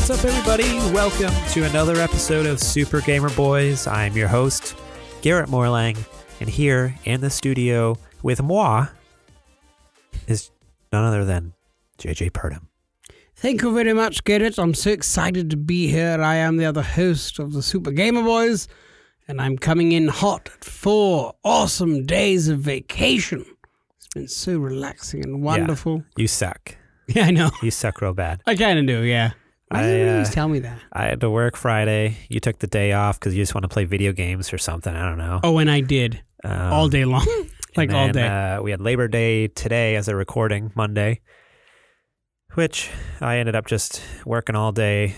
What's up, everybody? Welcome to another episode of Super Gamer Boys. I'm your host, Garrett Morlang, and here in the studio with moi is none other than JJ Purdom. Thank you very much, Garrett. I'm so excited to be here. I am the other host of the Super Gamer Boys, and I'm coming in hot at four awesome days of vacation. It's been so relaxing and wonderful. You suck. Yeah, I know. You suck real bad. I kind of do, yeah. Why I, you uh, always tell me that? I had to work Friday. You took the day off because you just want to play video games or something. I don't know. Oh, and I did Um, all day long, like and all day. Uh, we had Labor Day today as a recording, Monday, which I ended up just working all day.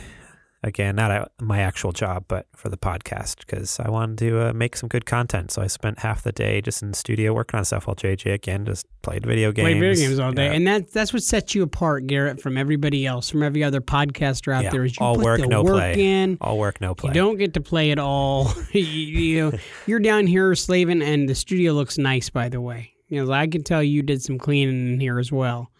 Again, not at my actual job, but for the podcast because I wanted to uh, make some good content. So I spent half the day just in the studio working on stuff while JJ again just played video games. Play video games all day, Yeah. and that that's what sets you apart, Garrett, from everybody else, from every other podcaster out Yeah, there. Is you all put work, the no work play. in. all work, no play. You don't get to play at all. you, you, you're down here slaving, and the studio looks nice, by the way. You know, I can tell you did some cleaning in here as well,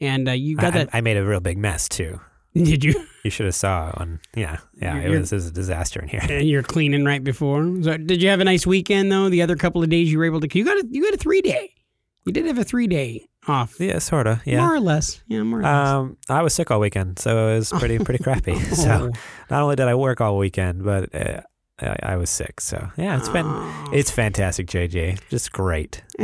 and uh, you I, got that. I made a real big mess too. did you? You should have saw on. Yeah, yeah. It was, it was a disaster in here. And you're cleaning right before. So, did you have a nice weekend though? The other couple of days you were able to. You got a you got a three day. You did have a three day off. Yeah, sort of. Yeah. More or less. Yeah, more or less. Um, I was sick all weekend, so it was pretty pretty crappy. So Oh. not only did I work all weekend, but uh, I, I was sick. So yeah, it's been it's fantastic, JJ. Just great,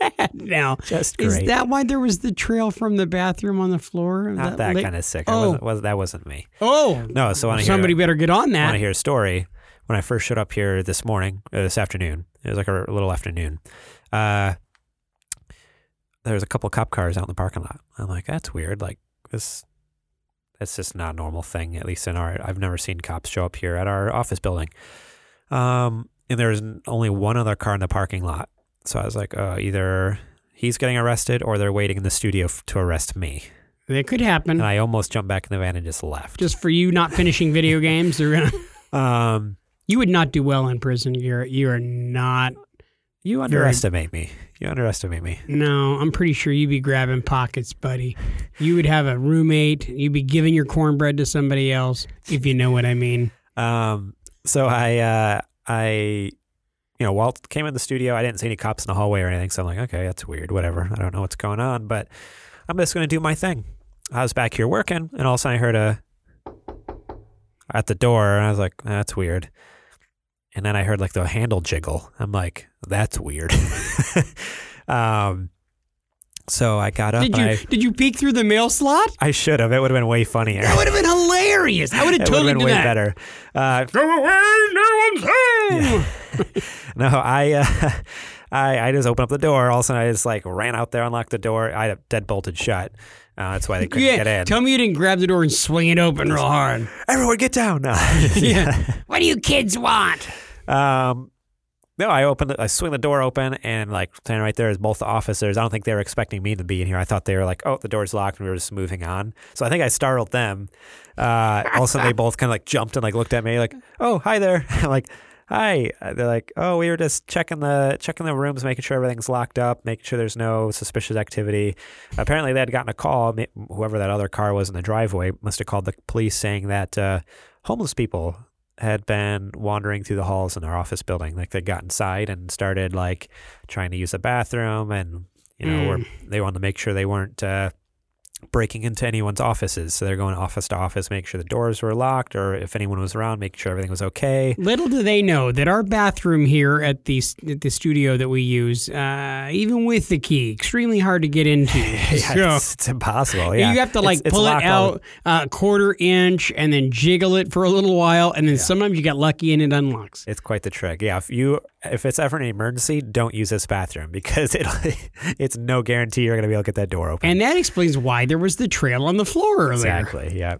I now. just Is that why there was the trail from the bathroom on the floor? Not that, lit- kind of sick. Oh. wasn't, was, that wasn't me. Oh No. So to somebody hear better get on that. I want that. to hear a story? When I first showed up here this morning, uh, this afternoon, it was like a, little afternoon. Uh, there was a couple cop cars out in the parking lot. I'm like, that's weird. Like this, that's just not a normal thing. At least in our, I've never seen cops show up here at our office building. Um, and there was only one other car in the parking lot. So I was like, uh, either he's getting arrested or they're waiting in the studio f- to arrest me. That could happen. And I almost jumped back in the van and just left. Just for you not finishing video games, they're gonna. Um, You would not do well in prison. You're you are not. you underestimate me. You underestimate me. No, I'm pretty sure you'd be grabbing pockets, buddy. You would have a roommate. You'd be giving your cornbread to somebody else, if you know what I mean. Um, so I, uh, I, you know, Walt came in the studio. I didn't see any cops in the hallway or anything. So I'm like, okay, that's weird. Whatever. I don't know what's going on, but I'm just going to do my thing. I was back here working, and all of a sudden I heard a at the door, and I was like, that's weird. And then I heard like the handle jiggle. I'm like, that's weird. um, so I got up. Did you I, did you peek through the mail slot? I should have. It would have been way funnier. That would have been hilarious. I would have it totally would have been way that. better. Uh, Go away, no one's home. no, I, uh, I, I just opened up the door. All of a sudden, I just like ran out there, unlocked the door. I had it dead bolted shut. Uh, that's why they couldn't Yeah, get in. tell me you didn't grab the door and swing it open real hard. Everyone, get down! No, Yeah. What do you kids want? Um, no, I open, the, I swing the door open, and like standing right there is both the officers. I don't think they were expecting me to be in here. I thought they were like, "Oh, the door's locked," and we were just moving on. So I think I startled them. Uh, all of a sudden, they both kind of like jumped and like looked at me, like, "Oh, hi there." I'm like, "Hi." Uh, They're like, "Oh, we were just checking the checking the rooms, making sure everything's locked up, making sure there's no suspicious activity." Apparently, they had gotten a call. Whoever that other car was in the driveway must have called the police saying that uh, homeless people had been wandering through the halls in our office building. Like they got inside and started like trying to use the bathroom, and you know, were, they wanted to make sure they weren't uh, breaking into anyone's offices. So they're going office to office, make sure the doors were locked, or if anyone was around, making sure everything was okay. Little do they know that our bathroom here at the at the studio that we use, uh, even with the key, extremely hard to get into. Yeah, So- it's, it's impossible. Yeah. You have to like It's- it's pull it out a quarter inch and then jiggle it for a little while, and then sometimes you get lucky and it unlocks. It's quite the trick. Yeah, if you if it's ever an emergency, don't use this bathroom because it it's no guarantee you're gonna be able to get that door open. And that explains why there was the trail on the floor earlier. exactly. Yeah.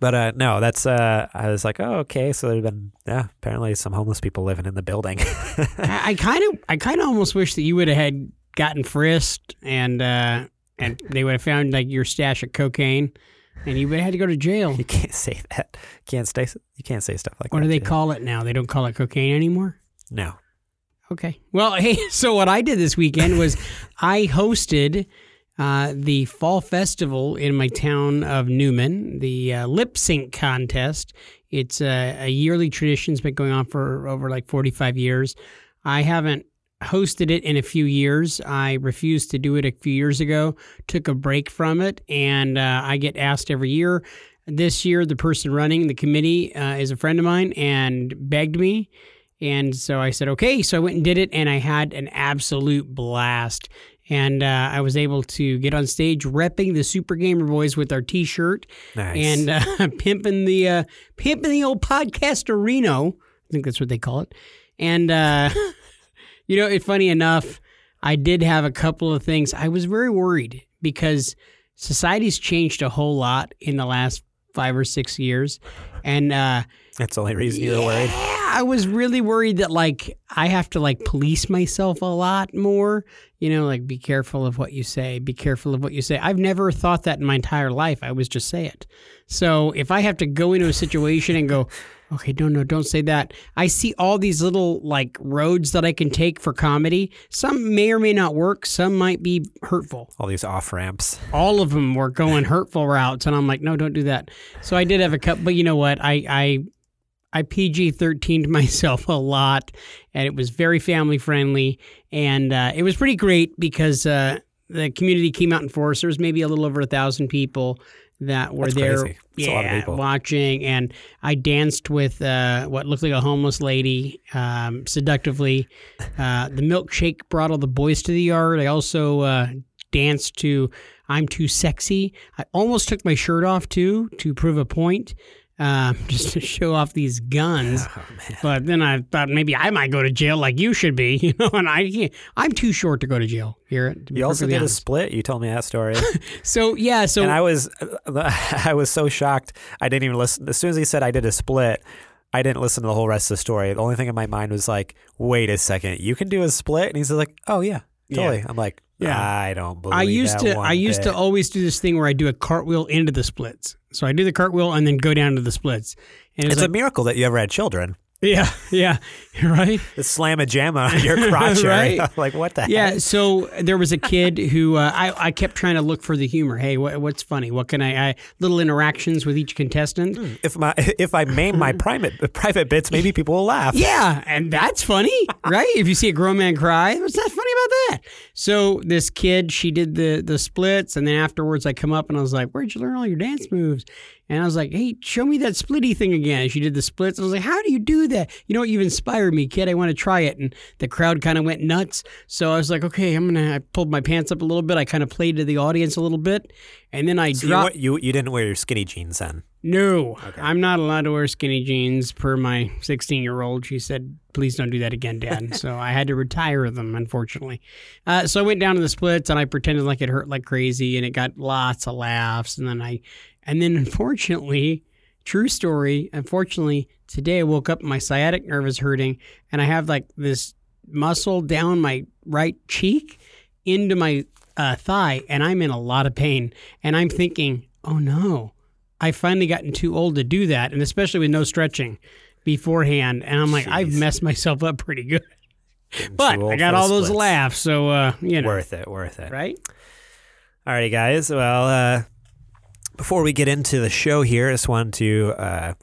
But uh, no, that's uh, I was like, oh, okay. So there's been yeah, apparently some homeless people living in the building. I kind of, I kind of almost wish that you would have had gotten frisked and uh, and they would have found like your stash of cocaine, and you would have had to go to jail. you can't say that. can't say you can't say stuff like What that. What do they call it now? They don't call it cocaine anymore. No. Okay. Well, hey, so what I did this weekend was I hosted uh, the fall festival in my town of Newman, the uh, lip sync contest. It's a, a yearly tradition. It's been going on for over like 45 years. I haven't hosted it in a few years. I refused to do it a few years ago, took a break from it, and uh, I get asked every year. This year, the person running the committee uh, is a friend of mine and begged me and so I said, okay. So I went and did it, and I had an absolute blast. And uh, I was able to get on stage repping the Super Gamer Boys with our T-shirt Nice. and uh, pimping the uh, pimping the old podcast Reno. I think that's what they call it. And uh, you know, it's funny enough. I did have a couple of things. I was very worried because society's changed a whole lot in the last five or six years, and. Uh, That's the only reason you were worried. I was really worried that like I have to like police myself a lot more. You know, like be careful of what you say. Be careful of what you say. I've never thought that in my entire life. I was just say it. So if I have to go into a situation and go, okay, no, no, don't say that. I see all these little like roads that I can take for comedy. Some may or may not work. Some might be hurtful All these off ramps. all of them were going hurtful routes and i'm like no don't do that so i did have a couple but you know what i i i pg 13'd myself a lot and it was very family friendly and uh, it was pretty great because uh, the community came out in force there was maybe a little over a thousand people that were That's there crazy. A lot of yeah, watching and i danced with uh, what looked like a homeless lady um, seductively uh, the milkshake brought all the boys to the yard i also uh, danced to I'm too sexy. I almost took my shirt off too to prove a point, um, just to show off these guns. Oh, but then I thought maybe I might go to jail like you should be, you know. And I can't, I'm too short to go to jail. You also did a split. You told me that story. So yeah, so and I was I was so shocked. I didn't even listen. As soon as he said I did a split, I didn't listen to the whole rest of the story. The only thing in my mind was like, wait a second, you can do a split? And he's like, oh yeah, totally. I'm like, Yeah. I don't believe I used that to I used bit. to always do this thing where I do a cartwheel into the splits. So I do the cartwheel and then go down to the splits. And It's it's a miracle that you ever had children. Yeah, yeah, right. The slam a jam on your crotch. Right. like what the hell? Yeah, heck? so there was a kid who uh, I I kept trying to look for the humor. Hey, what, what's funny? What can I, I? Little interactions with each contestant. If my if I maim my private private bits, maybe people will laugh. Yeah, and that's funny, right? If you see a grown man cry, what's that funny about that? So this kid, she did the the splits, and then afterwards, I come up and I was like, "Where'd you learn all your dance moves?" And I was like, "Hey, show me that splitty thing again." She did the splits. I was like, "How do you do that?" You know, what? you've inspired me, kid. I want to try it. And the crowd kind of went nuts. So I was like, "Okay, I'm gonna." I pulled my pants up a little bit. I kind of played to the audience a little bit, and then I So you, dropped. wa- you you didn't wear your skinny jeans then. No, I'm not allowed to wear skinny jeans per my 16 year old. She said, please don't do that again, Dad. so I had to retire them, unfortunately. Uh, so I went down to the splits and I pretended like it hurt like crazy and it got lots of laughs. And then I, and then unfortunately, true story, unfortunately, today I woke up and my sciatic nerve is hurting and I have like this muscle down my right cheek into my uh, thigh and I'm in a lot of pain. And I'm thinking, oh no. I've finally gotten too old to do that, and especially with no stretching beforehand. And I'm like, I've messed myself up pretty good. But I got all those splits. laughs, so uh, you know, Worth it, worth it. right? All right, guys. Well, uh, before we get into the show here, I just wanted to uh,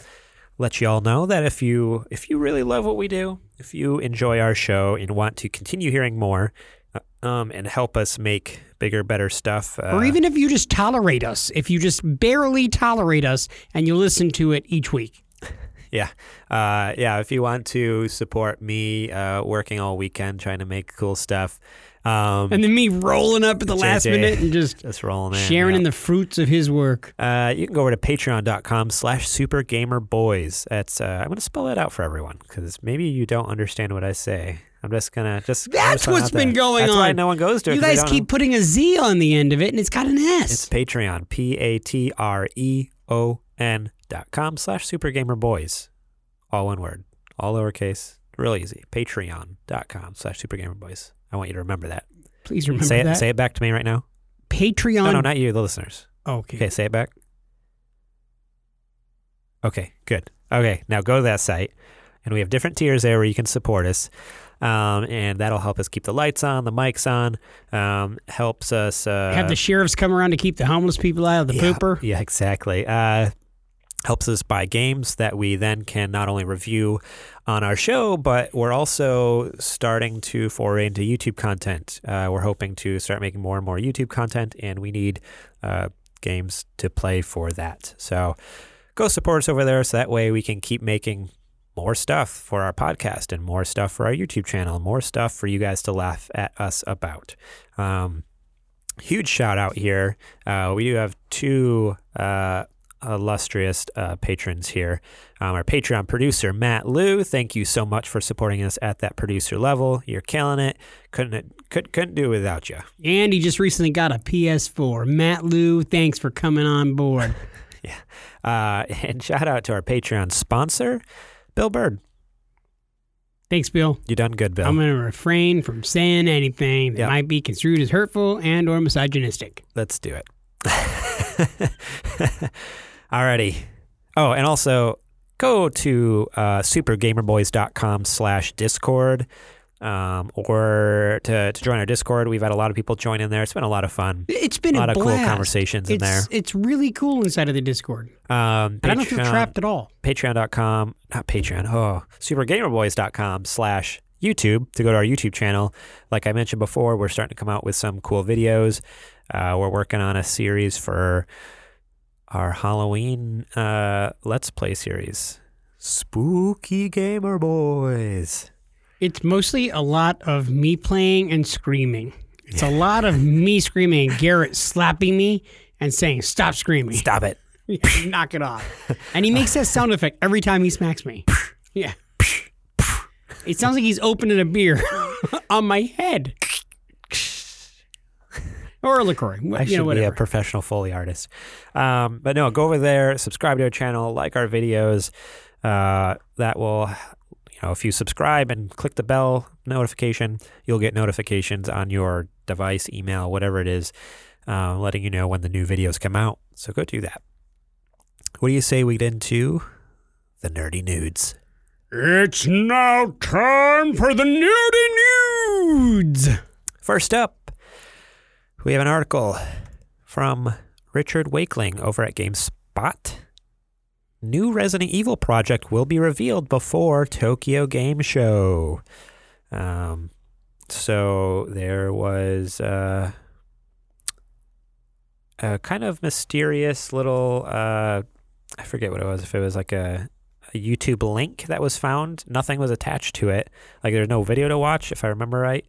let you all know that if you if you really love what we do, if you enjoy our show and want to continue hearing more, uh, um, and help us make bigger, better stuff. Uh, or even if you just tolerate us, if you just barely tolerate us and you listen to it each week. Yeah. Uh, yeah. If you want to support me uh, working all weekend trying to make cool stuff. Um, And then me rolling up at the last minute and just just rolling in. sharing yeah. in the fruits of his work. Uh, you can go over to patreon.com slash supergamerboys. That's, uh, I'm going to spell that out for everyone because maybe you don't understand what I say. I'm just going to just. That's what's out there. been going That's on. why no one goes to it. You guys keep know. putting a Z on the end of it and it's got an S. It's Patreon, P A T R E O N dot com slash supergamerboys. All one word, all lowercase, real easy. Patreon.com slash supergamerboys. I want you to remember that. Please remember say it. that. Say it back to me right now. Patreon. No, no, not you, the listeners. Okay. Okay, say it back. Okay, good. Okay, now go to that site, and we have different tiers there where you can support us, um, and that'll help us keep the lights on, the mics on, um, helps us uh, Have the sheriffs come around to keep the homeless people out of the yeah, pooper. Yeah, exactly. Uh, helps us buy games that we then can not only review on our show, but we're also starting to foray into YouTube content. Uh, we're hoping to start making more and more YouTube content, and we need uh, games to play for that. So go support us over there so that way we can keep making more stuff for our podcast and more stuff for our YouTube channel, more stuff for you guys to laugh at us about. Um, huge shout out here. Uh, we do have two uh, illustrious uh, patrons here. Um, our Patreon producer, Matt Liu, thank you so much for supporting us at that producer level. You're killing it. Couldn't could, couldn't do it without you. And he just recently got a PS4. Matt Lou, thanks for coming on board. Uh, and shout out to our Patreon sponsor, Bill Bird. Thanks, Bill. You done good, Bill. I'm going to refrain from saying anything that Yeah. might be construed as hurtful and or misogynistic. Let's do it. Alrighty. Oh, and also go to uh, supergamerboys.com slash discord um, or to, to join our discord. We've had a lot of people join in there. It's been a lot of fun. It's been A lot a of cool blast. conversations in it's, there. It's really cool inside of the Discord. Um, And I don't feel Patreon- trapped at all. patreon.com, not Patreon, oh, supergamerboys.com slash YouTube to go to our YouTube channel. Like I mentioned before, we're starting to come out with some cool videos. Uh, we're working on a series for our Halloween uh, Let's Play series. Spooky Gamer Boys. It's mostly a lot of me playing and screaming. It's a lot of me screaming and Garrett slapping me and saying, Stop screaming. Stop it. Knock it off. And he makes that sound effect every time he smacks me. Yeah. It sounds like he's opening a beer on my head. Or a LaCroix. I you should know, be a professional Foley artist. Um, but no, go over there, subscribe to our channel, like our videos. Uh, that will, you know, if you subscribe and click the bell notification, you'll get notifications on your device, email, whatever it is, uh, letting you know when the new videos come out. So go do that. What do you say we get into the nerdy nudes? It's now time for the nerdy nudes. First up, we have an article from Richard Wakeling over at GameSpot. New Resident Evil project will be revealed before Tokyo Game Show. Um, so there was uh, a kind of mysterious little, uh, I forget what it was, if it was like a, a YouTube link that was found. Nothing was attached to it. Like there's no video to watch, if I remember right.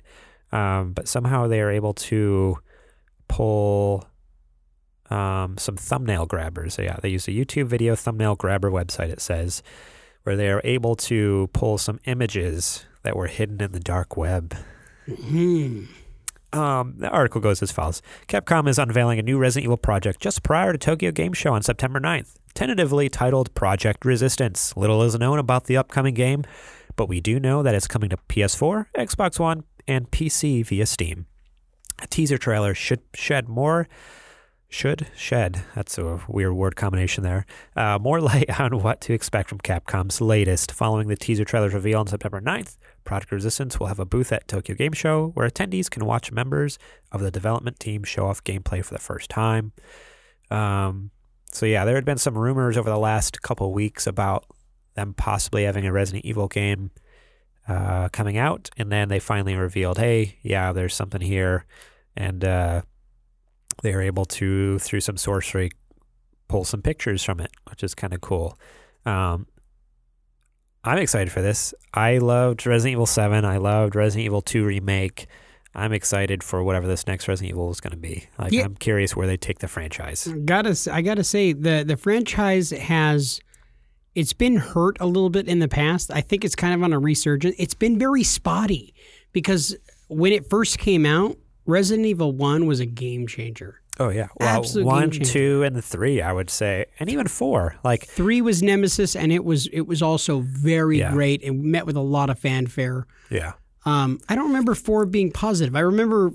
Um, but somehow they are able to pull um, some thumbnail grabbers. So yeah, they use a YouTube video thumbnail grabber website, it says, where they are able to pull some images that were hidden in the dark web. Hmm. Um, the article goes as follows Capcom is unveiling a new Resident Evil project just prior to Tokyo Game Show on September 9th, tentatively titled Project Resistance. Little is known about the upcoming game, but we do know that it's coming to PS4, Xbox One, and PC via Steam. A teaser trailer should shed more. Should shed, that's a weird word combination there. Uh, more light on what to expect from Capcom's latest. Following the teaser trailer's reveal on September 9th, Project Resistance will have a booth at Tokyo Game Show where attendees can watch members of the development team show off gameplay for the first time. Um, so, yeah, there had been some rumors over the last couple weeks about them possibly having a Resident Evil game uh, coming out, and then they finally revealed, hey, yeah, there's something here, and uh, they were able to, through some sorcery, pull some pictures from it, which is kind of cool. Um, I'm excited for this. I loved Resident Evil 7. I loved Resident Evil 2 remake. I'm excited for whatever this next Resident Evil is going to be. Like, Yeah. I'm curious where they take the franchise. Gotta, I gotta say the the franchise has, it's been hurt a little bit in the past. I think it's kind of on a resurgence. It's been very spotty because when it first came out, Resident Evil One was a game changer. Oh yeah, well, Absolute one, two, and three, I would say, and even four. Like, Three was Nemesis, and it was it was also very Yeah. great and met with a lot of fanfare. yeah, Um, I don't remember four being positive. I remember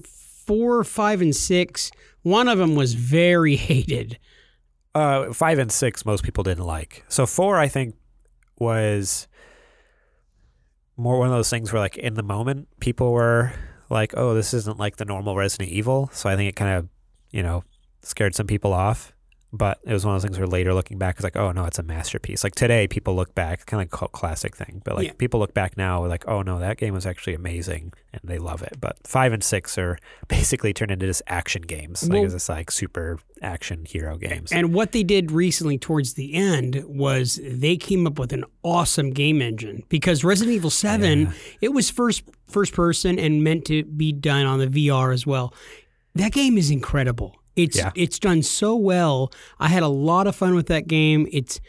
four, five, and six. One of them was very hated. uh, five and six, most people didn't like. So four, I think, was more one of those things where, like, in the moment, people were like, "Oh, this isn't like the normal Resident Evil." So I think it kind of, you know, scared some people off. But it was one of those things where later looking back, it's like, oh no, it's a masterpiece. Like today, people look back, kind of like cult classic thing. But like Yeah. people look back now, like, oh no, that game was actually amazing, and they love it. But five and six are basically turned into just action games, like Well- it's like super action hero games. And what they did recently towards the end was they came up with an awesome game engine because Resident Evil 7, Yeah. it was first first person and meant to be done on the VR as well. That game is incredible. It's Yeah. it's done so well. I had a lot of fun with that game. It's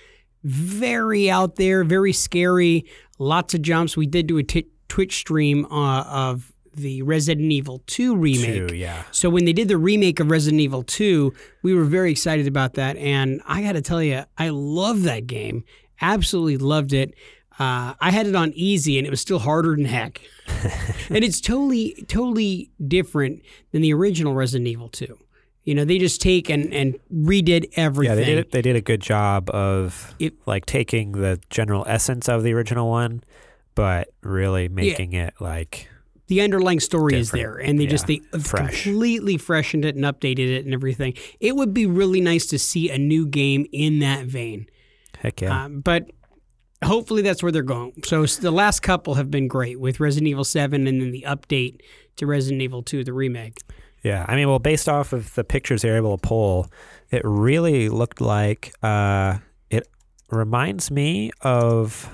very out there, very scary, lots of jumps. We did do a t- Twitch stream uh, of the Resident Evil 2 remake. Two, yeah. So when they did the remake of Resident Evil 2, we were very excited about that. And I got to tell you, I love that game. Absolutely loved it. Uh, I had it on easy, and it was still harder than heck. and it's totally, totally different than the original Resident Evil 2. You know, they just take and, and redid everything. Yeah, they did. They did a good job of It- like taking the general essence of the original one, but really making it like the underlying story is there and they just they Fresh. completely freshened it and updated it and everything it would be really nice to see a new game in that vein heck yeah. um, but hopefully that's where they're going so the last couple have been great with resident evil 7 and then the update to resident evil 2 the remake Yeah, I mean, well, based off of the pictures they're able to pull, it really looked like uh, it reminds me of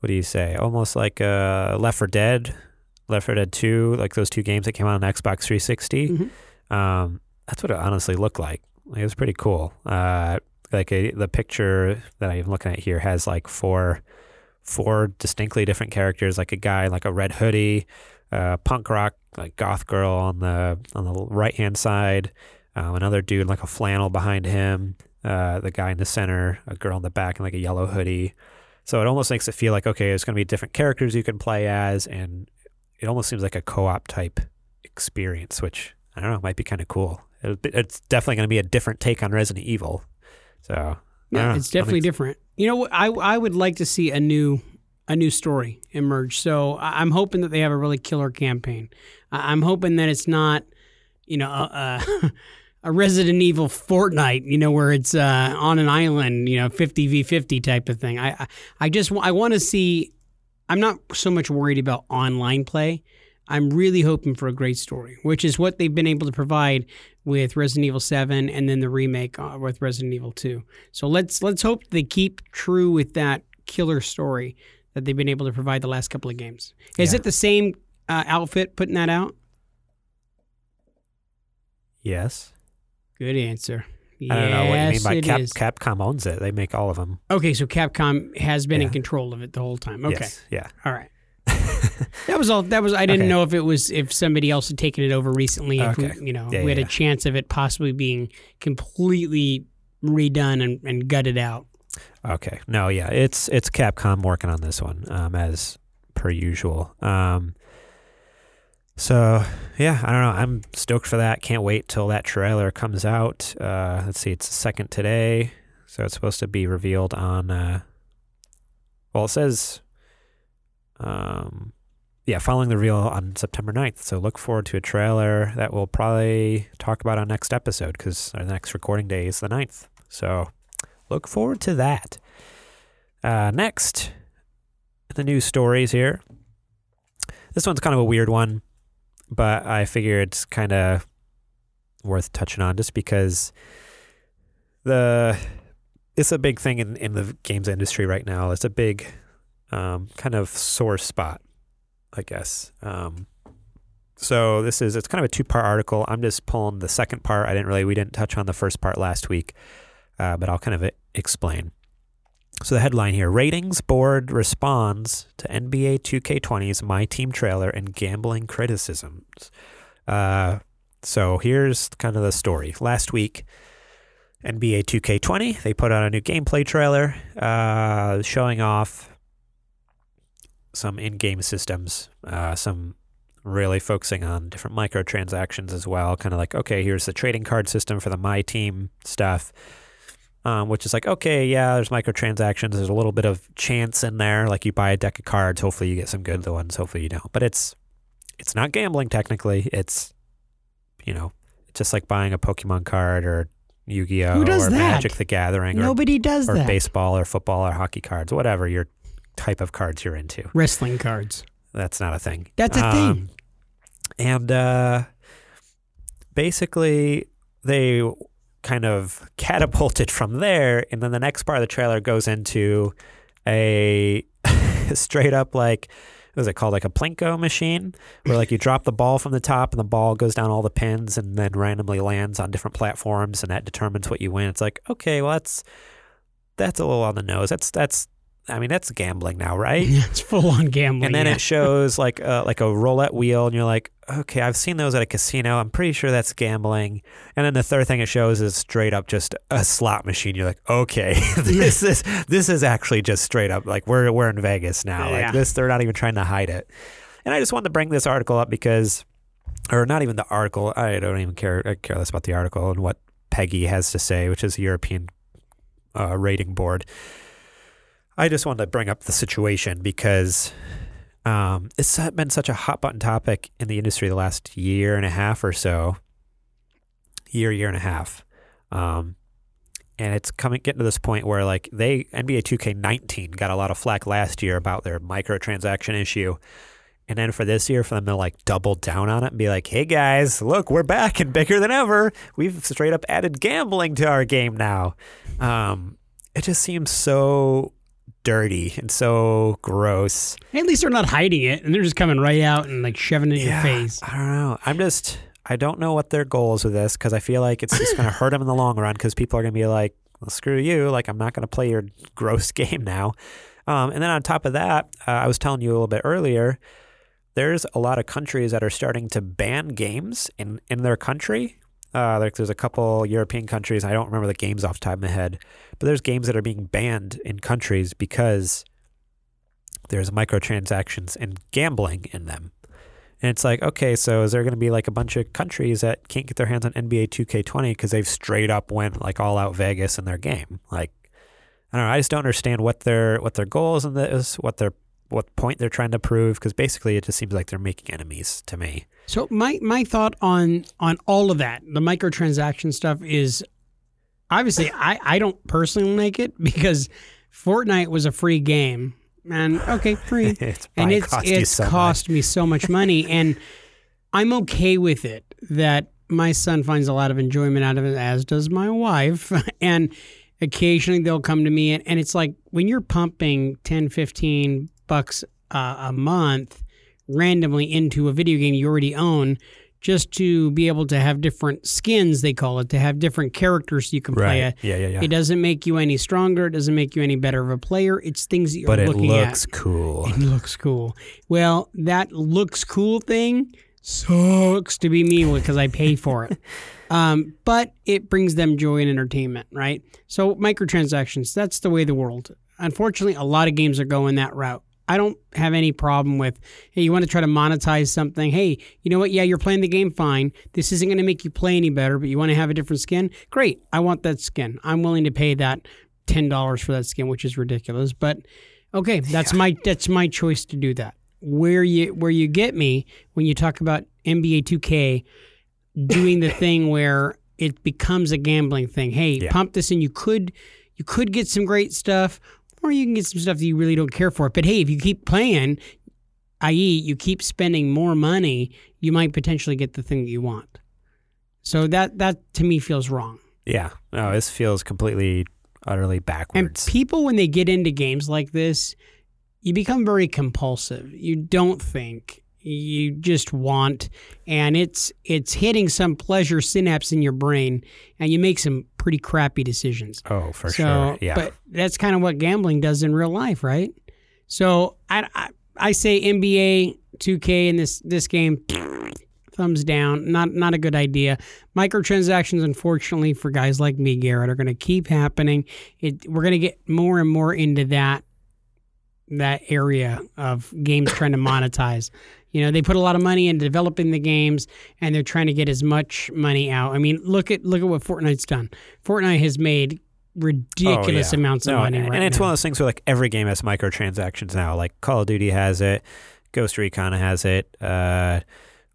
what do you say? Almost like uh, Left 4 Dead, Left 4 Dead 2, like those two games that came out on Xbox 360. Mhm. Um, that's what it honestly looked like. It was pretty cool. Uh, like a, the picture that I'm looking at here has like four, four distinctly different characters. Like a guy in like a red hoodie, uh, punk rock like goth girl on the on the right hand side, um, another dude in, like a flannel behind him, uh, the guy in the center, a girl in the back in like a yellow hoodie. So it almost makes it feel like okay, there's going to be different characters you can play as, and it almost seems like a co-op type experience, which I don't know might be kind of cool. It's definitely going to be a different take on Resident Evil. So yeah it's definitely different you know i i would like to see a new a new story emerge so i'm hoping that they have a really killer campaign i'm hoping that it's not you know a, a, a resident evil fortnite you know where it's uh, on an island you know 50 v 50 type of thing i i, I just i want to see i'm not so much worried about online play i'm really hoping for a great story which is what they've been able to provide with Resident Evil 7 and then the remake uh, with Resident Evil 2. So let's let's hope they keep true with that killer story that they've been able to provide the last couple of games. Is Yeah. it the same uh, outfit putting that out? Yes. Good answer. I don't know what you mean by Cap- is. Capcom owns it. They make all of them. Okay, so Capcom has been in control of it the whole time. Okay. Yes. Yeah. All right. That was all. That was. I didn't Okay. know if it was if somebody else had taken it over recently. If Okay. we, you know, Yeah, we had yeah. a chance of it possibly being completely redone and, and gutted out. Okay. No, yeah, it's it's Capcom working on this one, um, as per usual. Um, so yeah, I don't know. I'm stoked for that. Can't wait till that trailer comes out. Uh, let's see, it's the second today, so it's supposed to be revealed on. Uh, well, it says, um, yeah, following the reveal on September 9th. So look forward to a trailer that we'll probably talk about on next episode because our next recording day is the 9th. So look forward to that. Uh, next, the news stories here. This one's kind of a weird one, but I figure it's kind of worth touching on just because the it's a big thing in, in the games industry right now. It's a big um, kind of sore spot, I guess. Um, so this is it's kind of a two part article. I'm just pulling the second part. I didn't really we didn't touch on the first part last week, uh, but I'll kind of explain. So the headline here: Ratings Board responds to NBA 2K20's My Team trailer and gambling criticisms. Uh, so here's kind of the story. Last week, NBA 2K20 they put out a new gameplay trailer uh, showing off some in-game systems, uh, some really focusing on different microtransactions as well. Kind of like, okay, here's the trading card system for the My Team stuff um, which is like, okay, yeah, there's microtransactions. There's a little bit of chance in there. Like you buy a deck of cards, hopefully you get some good ones, hopefully you don't. But it's it's not gambling technically. It's you know, just like buying a Pokemon card or Yu-Gi-Oh Who does or that? Magic the Gathering Nobody does or, or that. baseball or football or hockey cards, whatever your type of cards you're into. Wrestling cards. That's not a thing. That's a thing. Um, And uh, basically, they kind of catapulted from there. And then the next part of the trailer goes into a straight up like, what is it called? Like a Plinko machine, where like you drop the ball from the top and the ball goes down all the pins and then randomly lands on different platforms and that determines what you win. It's like, okay, well that's that's a little on the nose. That's that's I mean that's gambling now, right? it's full on gambling. and then yeah. it shows like a, like a roulette wheel, and you're like, okay, I've seen those at a casino. I'm pretty sure that's gambling. And then the third thing it shows is straight up just a slot machine. You're like, okay, this is this is actually just straight up like we're we're in Vegas now. Yeah. Like this, they're not even trying to hide it. And I just wanted to bring this article up because, or not even the article. I don't even care. I care less about the article and what PEGI has to say, which is the European uh, rating board. I just wanted to bring up the situation because um, it's been such a hot button topic in the industry the last year and a half or so. Year, year and a half. Um, and it's coming getting to this point where like they NBA 2K19 got a lot of flack last year about their microtransaction issue. And then for this year, for them to like double down on it and be like, hey guys, look, we're back and bigger than ever. We've straight up added gambling to our game now. Um, it just seems so dirty and so gross. At least they're not hiding it, and they're just coming right out and like shoving it in Yeah, your face. I don't know. I'm just, I don't know what their goal is with this because I feel like it's just going to hurt them in the long run because people are going to be like, well, screw you. Like, I'm not going to play your gross game now. Um, and then on top of that, uh, I was telling you a little bit earlier, there's a lot of countries that are starting to ban games in, in their country. Uh, like there's a couple European countries. I don't remember the games off the top of my head, but there's games that are being banned in countries because there's microtransactions and gambling in them. And it's like, okay, so is there going to be like a bunch of countries that can't get their hands on NBA 2K20 because they've straight up went like all out Vegas in their game? Like, I don't know. I just don't understand what their what their goal is in this, what their what point they're trying to prove. Because basically, it just seems like they're making enemies to me. So my my thought on on all of that, the microtransaction stuff is obviously I I don't personally like it because Fortnite was a free game. And okay, free. It's and it's cost it's so much. cost me so much money and I'm okay with it that my son finds a lot of enjoyment out of it as does my wife and occasionally they'll come to me and, and it's like when you're pumping 10 15 bucks uh, a month randomly into a video game you already own just to be able to have different skins they call it to have different characters you can play it Yeah, yeah, yeah. it doesn't make you any stronger it doesn't make you any better of a player it's things that you're But looking at. But it looks at cool. it looks cool. Well, that looks cool thing sucks to be me because I pay for it. um, but it brings them joy and entertainment, right? So microtransactions, that's the way the world. Unfortunately, a lot of games are going that route. I don't have any problem with, hey, you want to try to monetize something. Hey, you know what? Yeah, you're playing the game fine. This isn't going to make you play any better, but you want to have a different skin? Great. I want that skin. I'm willing to pay that $10 for that skin, which is ridiculous. But okay, that's my that's my choice to do that. Where you where you get me when you talk about NBA 2K doing the thing where it becomes a gambling thing. Hey, Yeah. pump this in. You could you could get some great stuff, or you can get some stuff that you really don't care for. But hey, if you keep playing, i.e., you keep spending more money, you might potentially get the thing that you want. So that that to me feels wrong. Yeah. No, this feels completely, utterly backwards. And people, when they get into games like this, you become very compulsive. You don't think. You just want, and it's it's hitting some pleasure synapse in your brain, and you make some pretty crappy decisions. oh, for so, sure. Yeah. But that's kind of what gambling does in real life, right? So I, I, I say NBA 2K in this this game, thumbs down. Not not a good idea. Microtransactions, unfortunately, for guys like me, Garrett, are going to keep happening. It, we're going to get more and more into that that area of games trying to monetize. You know, they put a lot of money into developing the games, and they're trying to get as much money out. I mean, look at look at what Fortnite's done. Fortnite has made ridiculous Oh, yeah. amounts of No, money and, right and it's now. one of those things where like every game has microtransactions now. Like Call of Duty has it, Ghost Recon has it, uh,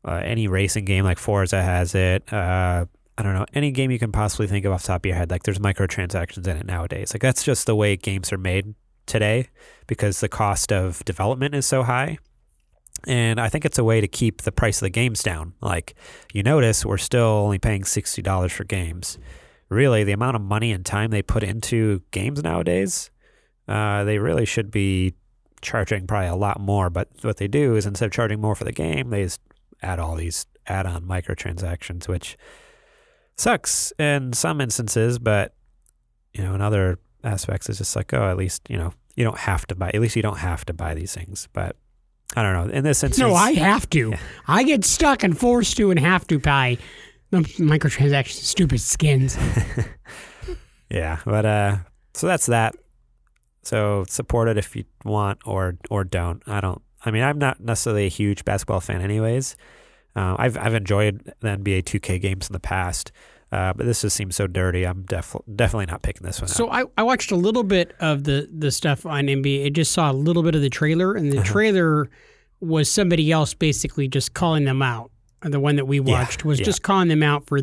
uh, any racing game like Forza has it. Uh, I don't know any game you can possibly think of off the top of your head. Like there's microtransactions in it nowadays. Like that's just the way games are made today because the cost of development is so high. And I think it's a way to keep the price of the games down. Like you notice, we're still only paying sixty dollars for games really the amount of money and time they put into games nowadays, uh, they really should be charging probably a lot more. But what they do is instead of charging more for the game, they just add all these add-on microtransactions, which sucks in some instances, but you know, in other aspects, it's just like, oh, at least you know you don't have to buy. At least you don't have to buy these things. But I don't know. In this instance, No, I have to. Yeah. I get stuck and forced to and have to buy the microtransactions, stupid skins. Yeah, but uh, so that's that. So support it if you want, or or don't. I don't. I mean, I'm not necessarily a huge basketball fan, anyways. Uh, I've I've enjoyed the NBA 2K games in the past, uh, but this just seems so dirty. I'm def- definitely not picking this one. So up. I, I watched a little bit of the the stuff on NBA. I just saw a little bit of the trailer, and the Uh-huh. trailer was somebody else basically just calling them out. The one that we Yeah, watched was yeah. just calling them out for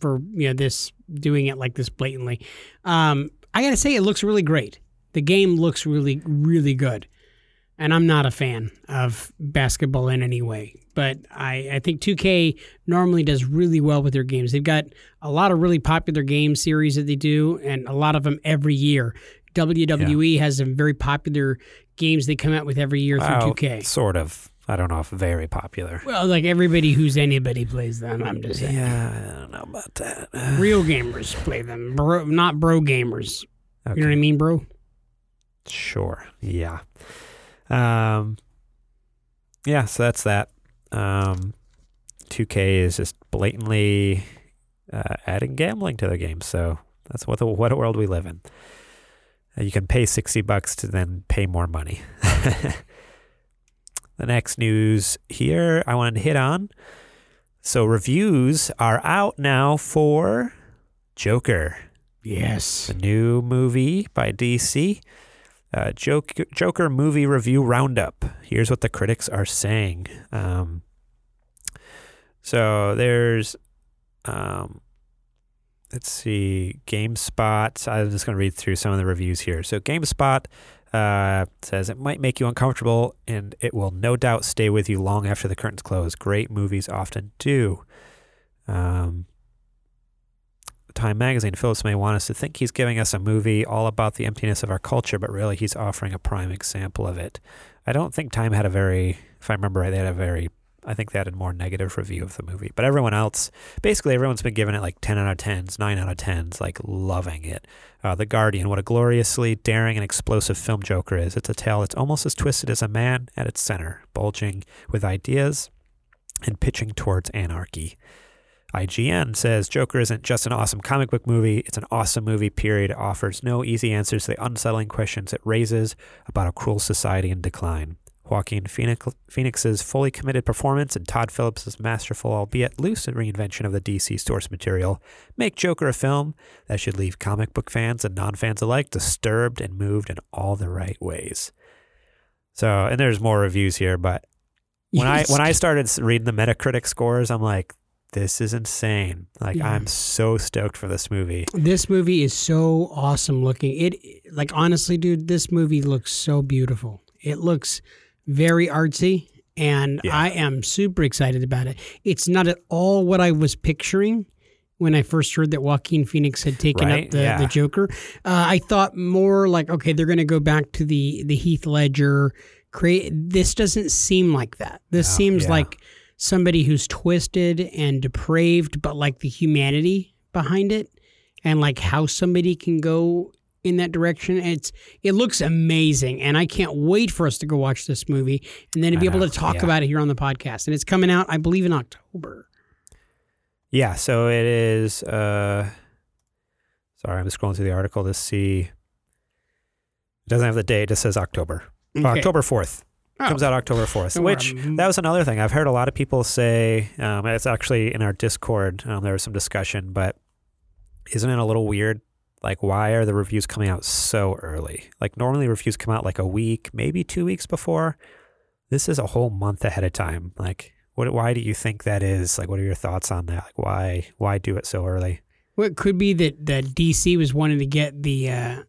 for you know this doing it like this blatantly. Um, I gotta say, it looks really great. The game looks really really good, and I'm not a fan of basketball in any way. But I, I think 2K normally does really well with their games. They've got a lot of really popular game series that they do, and a lot of them every year. WWE has some very popular games they come out with every year through Well, 2K. sort of. I don't know if very popular. Well, like everybody who's anybody plays them. I'm just saying. Yeah, I don't know about that. Real gamers play them, bro, not bro gamers. Okay. You know what I mean, bro? Sure. Yeah. Um Yeah, so that's that. Um 2K is just blatantly uh, adding gambling to their games. So that's what the what a world we live in. Uh, you can pay 60 bucks to then pay more money. the next news here I wanted to hit on. So reviews are out now for Joker Yes. the new movie by DC. Uh, Joker, Joker movie review roundup. Here's what the critics are saying. Um, so there's, um, let's see, GameSpot. I'm just going to read through some of the reviews here. So GameSpot uh, says it might make you uncomfortable and it will no doubt stay with you long after the curtains close. Great movies often do. Um, Time magazine, Phillips may want us to think he's giving us a movie all about the emptiness of our culture, but really he's offering a prime example of it. I don't think Time had a very, if I remember right, they had a very, I think they had a more negative review of the movie. But everyone else, basically everyone's been giving it like 10 out of 10s, 9 out of 10s, like loving it. Uh, the Guardian, what a gloriously daring and explosive film Joker is. It's a tale that's almost as twisted as a man at its center, bulging with ideas and pitching towards anarchy. IGN says Joker isn't just an awesome comic book movie, it's an awesome movie, period. It offers no easy answers to the unsettling questions it raises about a cruel society in decline. Joaquin Phoenix, Phoenix's fully committed performance and Todd Phillips' masterful, albeit loose reinvention of the DC source material make Joker a film that should leave comic book fans and non fans alike disturbed and moved in all the right ways. So, and there's more reviews here, but when I when I started reading the Metacritic scores, I'm like, this is insane. Like Yeah. I'm so stoked for this movie. This movie is so awesome looking. It like honestly, dude, this movie looks so beautiful. It looks very artsy, and Yeah. I am super excited about it. It's not at all what I was picturing when I first heard that Joaquin Phoenix had taken Right, up the, yeah. the Joker. Uh, I thought more like, okay, they're going to go back to the the Heath Ledger. Create this doesn't seem like that. This No, seems yeah. like somebody who's twisted and depraved, but like the humanity behind it, and like how somebody can go in that direction. It's it looks amazing, and I can't wait for us to go watch this movie and then to be able to talk yeah. about it here on the podcast. And it's coming out, I believe, in October. Yeah, so it is. Uh, sorry, I'm scrolling through the article to see. It doesn't have the date. It says October. Okay. October 4th. Oh. Comes out October 4th, which that was another thing. I've heard a lot of people say, um, it's actually in our Discord, um, there was some discussion, but isn't it a little weird? Like, why are the reviews coming out so early? Like, normally reviews come out like a week, maybe two weeks before. This is a whole month ahead of time. Like, what? Why do you think that is? Like, what are your thoughts on that? Like, why? Why do it so early? Well, it could be that that DC was wanting to get the uh,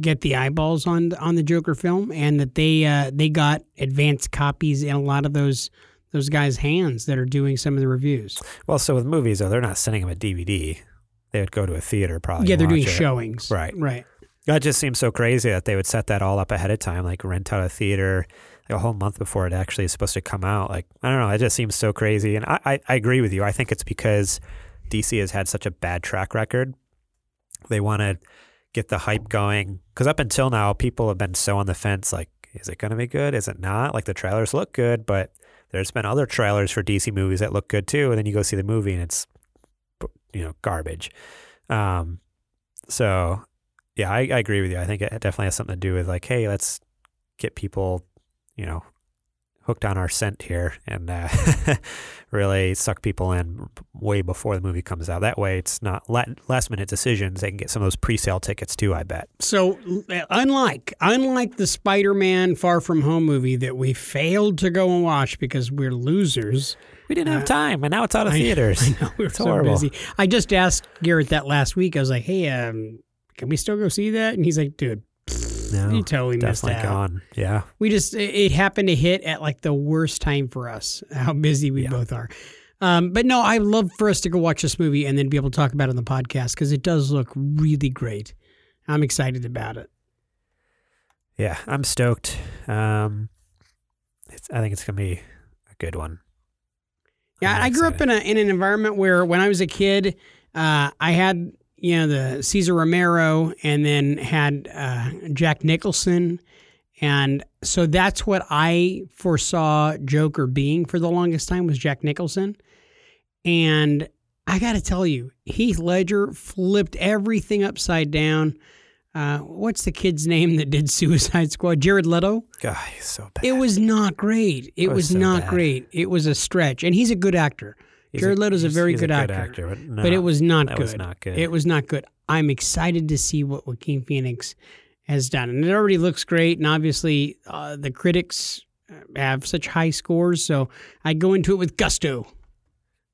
get the eyeballs on on the Joker film, and that they uh, they got advanced copies in a lot of those those guys' hands that are doing some of the reviews. Well, so with movies, though, they're not sending them a DVD. They would go to a theater probably. yeah, they're doing it. showings. Right. Right. That just seems so crazy that they would set that all up ahead of time, like rent out a theater like a whole month before it actually is supposed to come out. Like I don't know, it just seems so crazy. And I, I, I agree with you. I think it's because DC has had such a bad track record. They want to get the hype going because up until now, people have been so on the fence. Like, is it going to be good? Is it not? Like the trailers look good, but there's been other trailers for DC movies that look good too, and then you go see the movie and it's you know garbage. Um, so yeah, I, I agree with you. I think it definitely has something to do with like, hey, let's get people, you know, hooked on our scent here and uh, really suck people in way before the movie comes out. That way, it's not last minute decisions. They can get some of those pre-sale tickets too. I bet. So uh, unlike unlike the Spider-Man Far From Home movie that we failed to go and watch because we're losers. We didn't have time, and now it's out of I- theaters. I know we were It's so horrible. busy. I just asked Garrett that last week. I was like, "Hey, um, can we still go see that?" And he's like, "Dude, No, you totally missed out." gone. Yeah, We just it, happened to hit at like the worst time for us. How busy we Yeah. both are. Um, but no, I love for us to go watch this movie and then be able to talk about it on the podcast because it does look really great. I'm excited about it. yeah. I'm stoked. Um, it's, I think it's gonna be a good one. Yeah, I'm grew up in a in an environment where when I was a kid, uh, I had you know the Cesar Romero and then had uh, Jack Nicholson, and so that's what I foresaw Joker being for the longest time was Jack Nicholson, and I got to tell you, Heath Ledger flipped everything upside down. Uh, what's the kid's name that did Suicide Squad? Jared Leto. God, he's so bad. It was not great. It was was so not bad. great. It was a stretch, and he's a good actor. He's Jared Leto's a he's- very he's good actor, but, no, but it was not that good. was not good. It was not good. I'm excited to see what Joaquin Phoenix has done, and it already looks great. And obviously, uh, the critics have such high scores, so I go into it with gusto.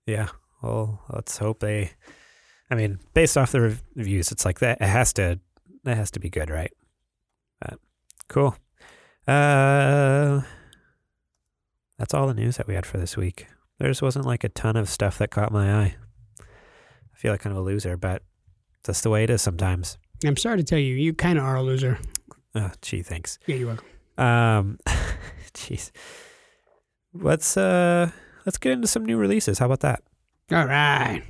Yeah. Well, let's hope they. I mean, based off the reviews, it's like that. It has to. That has to be good, right? But cool. Uh, that's all the news that we had for this week. There just wasn't like a ton of stuff that caught my eye. I feel like kind of a loser, but that's the way it is sometimes. I'm sorry to tell you, you kind of are a loser. Oh, gee, thanks. Yeah, you're welcome. Um, jeez. Let's uh, let's get into some new releases. How about that? All right,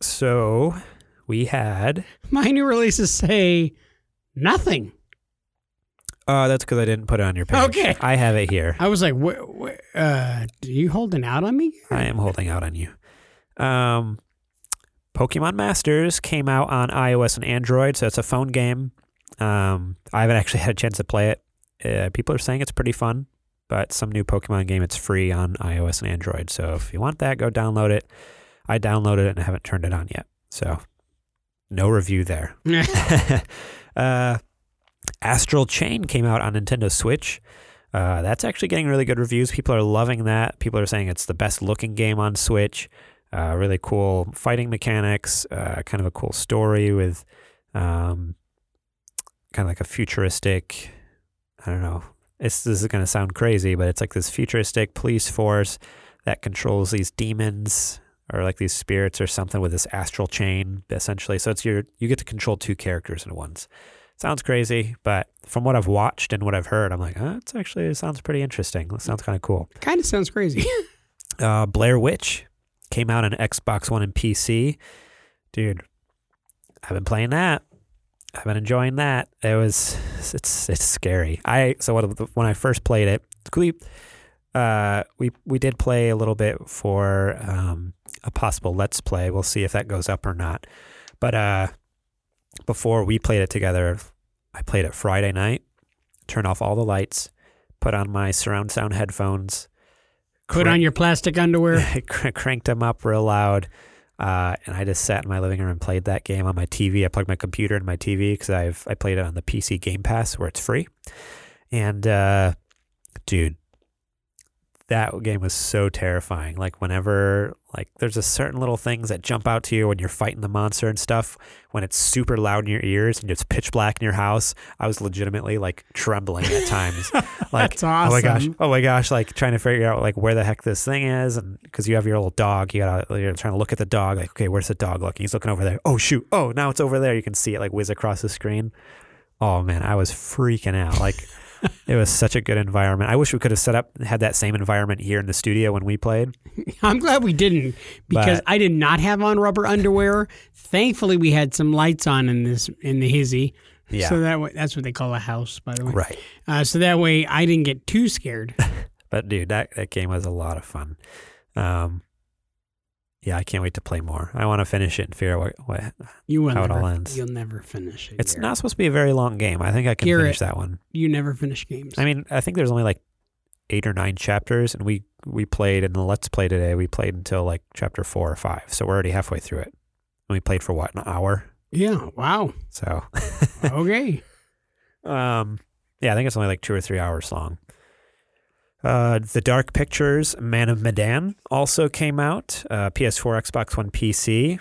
So we had. my new releases say nothing. Oh, that's because I didn't put it on your page. Okay. I have it here. I was like, "What? what uh, are you holding out on me?" I am holding out on you. Um, Pokemon Masters came out on iOS and Android, so it's a phone game. Um, I haven't actually had a chance to play it. Uh, people are saying it's pretty fun, but some new Pokemon game, it's free on iOS and Android. So if you want that, go download it. I downloaded it and I haven't turned it on yet. So no review there. uh, Astral Chain came out on Nintendo Switch. Uh, that's actually getting really good reviews. People are loving that. People are saying it's the best looking game on Switch. Uh, really cool fighting mechanics. Uh, kind of a cool story with, um, kind of like a futuristic. I don't know. This is going to sound crazy, but it's like this futuristic police force that controls these demons or like these spirits or something with this astral chain, essentially. So it's your you get to control two characters at once. Sounds crazy, but from what I've watched and what I've heard, I'm like, oh, it's actually it sounds pretty interesting. It sounds kind of cool. Kind of sounds crazy. Uh, Blair Witch came out on Xbox One and PC. Dude, I've been playing that. I've been enjoying that. It was it's it's scary. I so when I first played it, we uh, we we did play a little bit for um, a possible let's play. We'll see if that goes up or not. But uh, before we played it together, I played it Friday night. Turned off all the lights, put on my surround sound headphones, Put on your plastic underwear. cr- cranked them up real loud. Uh, and I just sat in my living room and played that game on my TV. I plugged my computer in my TV because I've I played it on the PC Game Pass where it's free. And uh, dude, that game was so terrifying. Like whenever like there's a certain little things that jump out to you when you're fighting the monster and stuff. When it's super loud in your ears and it's pitch black in your house, I was legitimately like trembling at times. like That's oh my gosh, oh my gosh, like trying to figure out like where the heck this thing is, and because you have your little dog, you gotta you're trying to look at the dog. Like okay, where's the dog looking? He's looking over there. Oh shoot, oh now it's over there. You can see it like whiz across the screen. Oh man, I was freaking out. Like it was such a good environment. I wish we could have set up had that same environment here in the studio when we played. I'm glad we didn't because But- I did not have on rubber underwear. Thankfully, we had some lights on in this in the hizzy. Yeah. So that way, that's what they call a house, by the way. Right. Uh, so that way, I didn't get too scared. But dude, that, that game was a lot of fun. Um, yeah, I can't wait to play more. I want to finish it and figure out what, what You will How it all ends. You'll never finish it. it's Garrett. not supposed to be a very long game. I think I can Garrett. finish that one. You never finish games. I mean, I think there's only like eight or nine chapters, and we we played in the Let's Play today. We played until like chapter four or five, so we're already halfway through it. And we played for what an hour. yeah. Wow. So, Okay. um, yeah, I think it's only like two or three hours long. Uh, the Dark Pictures Man of Medan also came out. Uh, PS4, Xbox One, PC.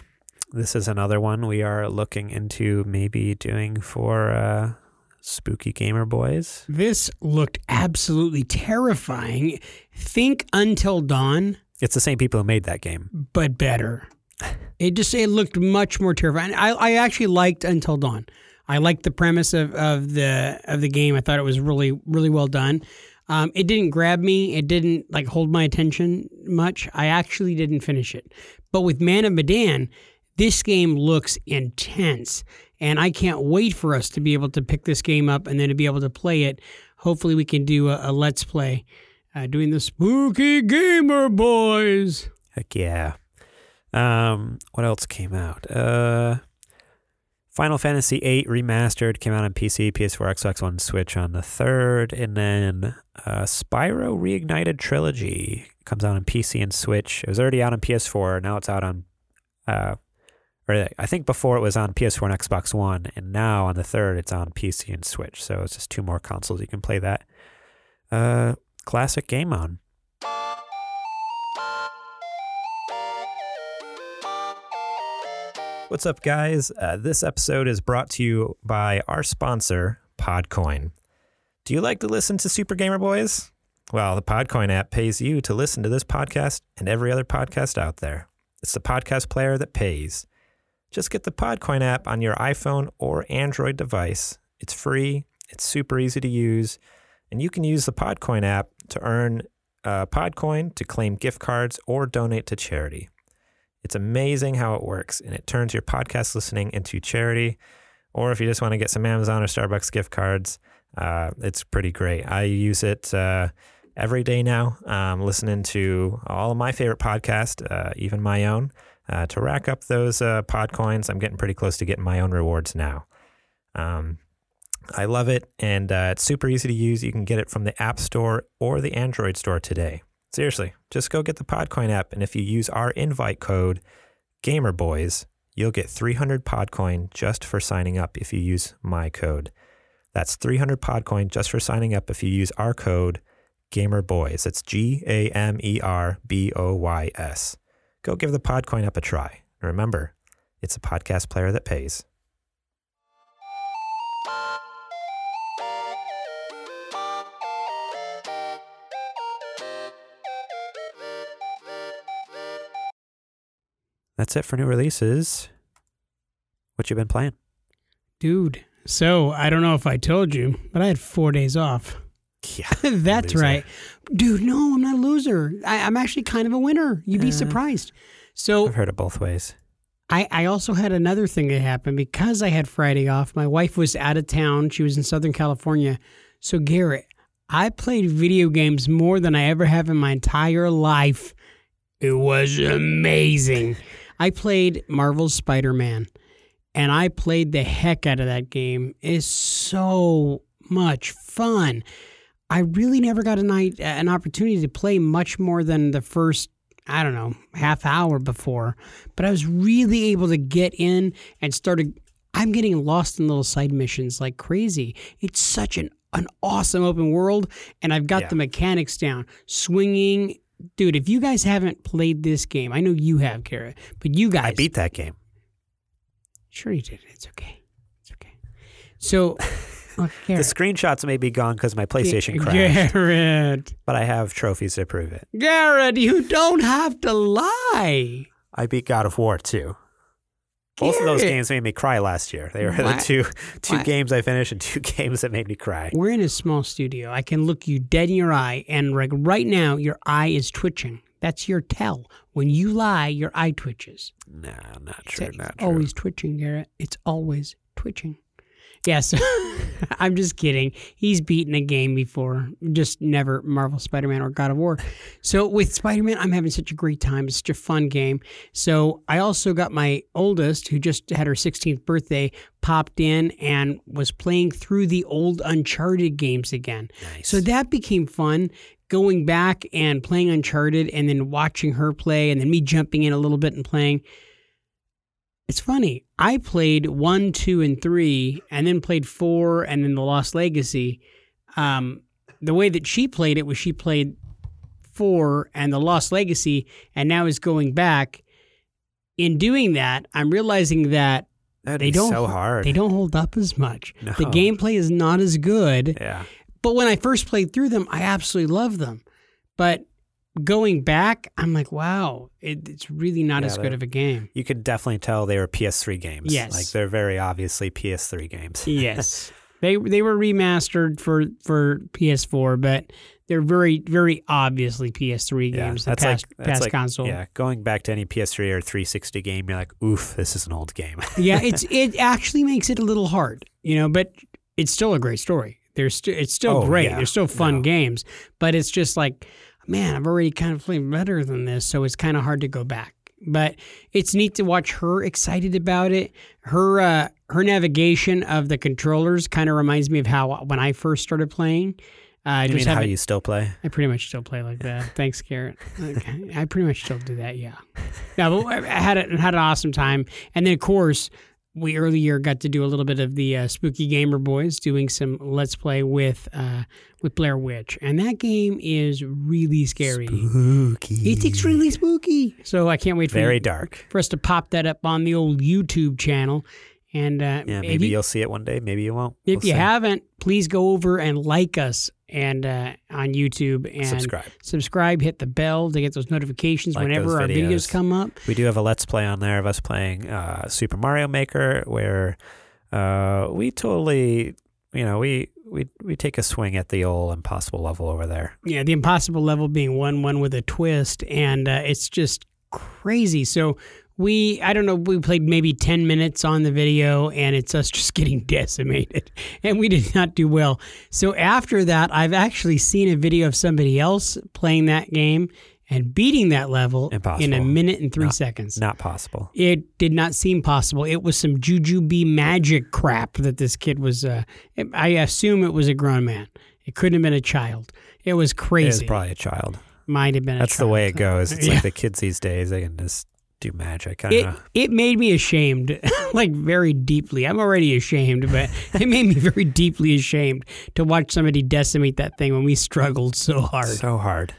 This is another one we are looking into maybe doing for uh, spooky gamer boys. This looked absolutely terrifying. Think Until Dawn, It's the same people who made that game. but better. It just it looked much more terrifying. I, I actually liked Until Dawn. I liked the premise of, of the of the game. I thought it was really really well done. Um, it didn't grab me. It didn't like hold my attention much. I actually didn't finish it. But with Man of Medan, this game looks intense, and I can't wait for us to be able to pick this game up and then to be able to play it. Hopefully, we can do a, a let's play uh, doing the spooky gamer boys. Heck yeah. Um, what else came out? Uh, Final Fantasy VIII Remastered came out on PC, PS4, Xbox One, Switch on the 3rd. And then uh, Spyro Reignited Trilogy comes out on PC and Switch. It was already out on PS4. Now it's out on, uh, or I think before it was on PS4 and Xbox One. And now on the 3rd, it's on PC and Switch. So it's just two more consoles you can play that. Uh, classic game on. What's up, guys? Uh, this episode is brought to you by our sponsor, Podcoin. Do you like to listen to Super Gamer Boys? Well, the Podcoin app pays you to listen to this podcast and every other podcast out there. It's the podcast player that pays. Just get the Podcoin app on your iPhone or Android device. It's free, it's super easy to use, and you can use the Podcoin app to earn uh, Podcoin to claim gift cards or donate to charity. It's amazing how it works, and it turns your podcast listening into charity. Or if you just want to get some Amazon or Starbucks gift cards, uh, it's pretty great. I use it uh, every day now, um, listening to all of my favorite podcasts, uh, even my own, uh, to rack up those uh, pod coins. I'm getting pretty close to getting my own rewards now. Um, I love it, and uh, it's super easy to use. You can get it from the App Store or the Android Store today. Seriously, just go get the Podcoin app, and if you use our invite code GamerBoys, you'll get 300 Podcoin just for signing up if you use my code. That's 300 Podcoin just for signing up if you use our code GamerBoys. That's G A M E R B O Y S. Go give the Podcoin app a try. And remember, it's a podcast player that pays. That's it for new releases. What you been playing? Dude, so I don't know if I told you, but I had four days off. Yeah, That's loser. right. Dude, no, I'm not a loser. I, I'm actually kind of a winner. You'd be Uh, surprised. So I've heard it both ways. I, I also had another thing that happened because I had Friday off. My wife was out of town. She was in Southern California. So, Garrett, I played video games more than I ever have in my entire life. It was amazing. I played Marvel's Spider Man and I played the heck out of that game. It's so much fun. I really never got a night, an opportunity to play much more than the first I don't know, half hour before, but I was really able to get in and started. I'm getting lost in little side missions like crazy. It's such an, an awesome open world, and I've got Yeah. the mechanics down. Swinging, dude, if you guys haven't played this game, I know you have, Kara, but you guys. I beat that game. Sure, you did. It's okay. It's okay. So, oh, look, The screenshots may be gone because my PlayStation crashed, Garrett. but I have trophies to prove it. Garrett, you don't have to lie. I beat God of War too. Both of those games made me cry last year. They were Why- the two two why- games I finished and two games that made me cry. We're in a small studio. I can look you dead in your eye, and like right now, your eye is twitching. That's your tell. When you lie, your eye twitches. No, not It's true. Not true. always twitching, Garrett. It's always twitching. Yes, I'm just kidding. He's beaten a game before, just never Marvel Spider-Man or God of War. So with Spider-Man, I'm having such a great time. It's such a fun game. So I also got my oldest, who just had her 16th birthday, popped in and was playing through the old Uncharted games again. Nice. So that became fun. Going back and playing Uncharted and then watching her play and then me jumping in a little bit and playing. It's funny. I played one, two, and three, and then played four, and then the Lost Legacy. Um, the way that she played it was she played four and the Lost Legacy, and now is going back. In doing that, I'm realizing that That'd they don't so hard. They don't hold up as much. No. The gameplay is not as good. Yeah. But when I first played through them, I absolutely loved them. But going back, I'm like, wow, it, it's really not Yeah, as good of a game. You could definitely tell they were PS3 games. Yes. Like they're very obviously PS3 games. yes, they they were remastered for for PS4, but they're very very obviously PS3 Yeah, games. the that's past like that's past like, console. Yeah, going back to any PS3 or 360 game, you're like, oof, this is an old game. yeah, it's it actually makes it a little hard, you know, but it's still a great story. There's st- it's still Oh, great. yeah. There's still fun No. games, but it's just like, man, I've already kind of played better than this, so it's kind of hard to go back. But it's neat to watch her excited about it. Her uh, her navigation of the controllers kind of reminds me of how when I first started playing. Uh, you just mean how you still play? I pretty much still play like that. Thanks, Garrett. Okay. I pretty much still do that. Yeah. No, but I had a, had an awesome time, and then of course we earlier got to do a little bit of the uh, Spooky Gamer Boys doing some Let's Play with uh, with Blair Witch, and that game is really scary. Spooky. It's extremely spooky. So I can't wait for very you- dark. for us to pop that up on the old YouTube channel. And uh, Yeah, maybe you- you, will see it one day. Maybe you won't. if We'll you see. haven't, please go over and like us and uh, on YouTube and subscribe. subscribe, hit the bell to get those notifications Like whenever those our videos videos. come up. We do have a let's play on there of us playing uh, Super Mario Maker, where uh, we totally, you know, we we we take a swing at the old impossible level over there. Yeah, the impossible level being one one with a twist, and uh, it's just crazy. So we, I don't know, we played maybe ten minutes on the video, and it's us just getting decimated, and we did not do well. So after that, I've actually seen a video of somebody else playing that game and beating that level in a minute and three No. seconds. Not possible. it did not seem possible. It was some jujube magic crap that this kid was. Uh, I assume it was a grown man. It couldn't have been a child. It was crazy. It was probably a child. Might have been. A That's the way it goes. It's Yeah. like the kids these days; they can just do magic. It know. it made me ashamed, like very deeply. I'm already ashamed, but it made me very deeply ashamed to watch somebody decimate that thing when we struggled so hard. So, hard.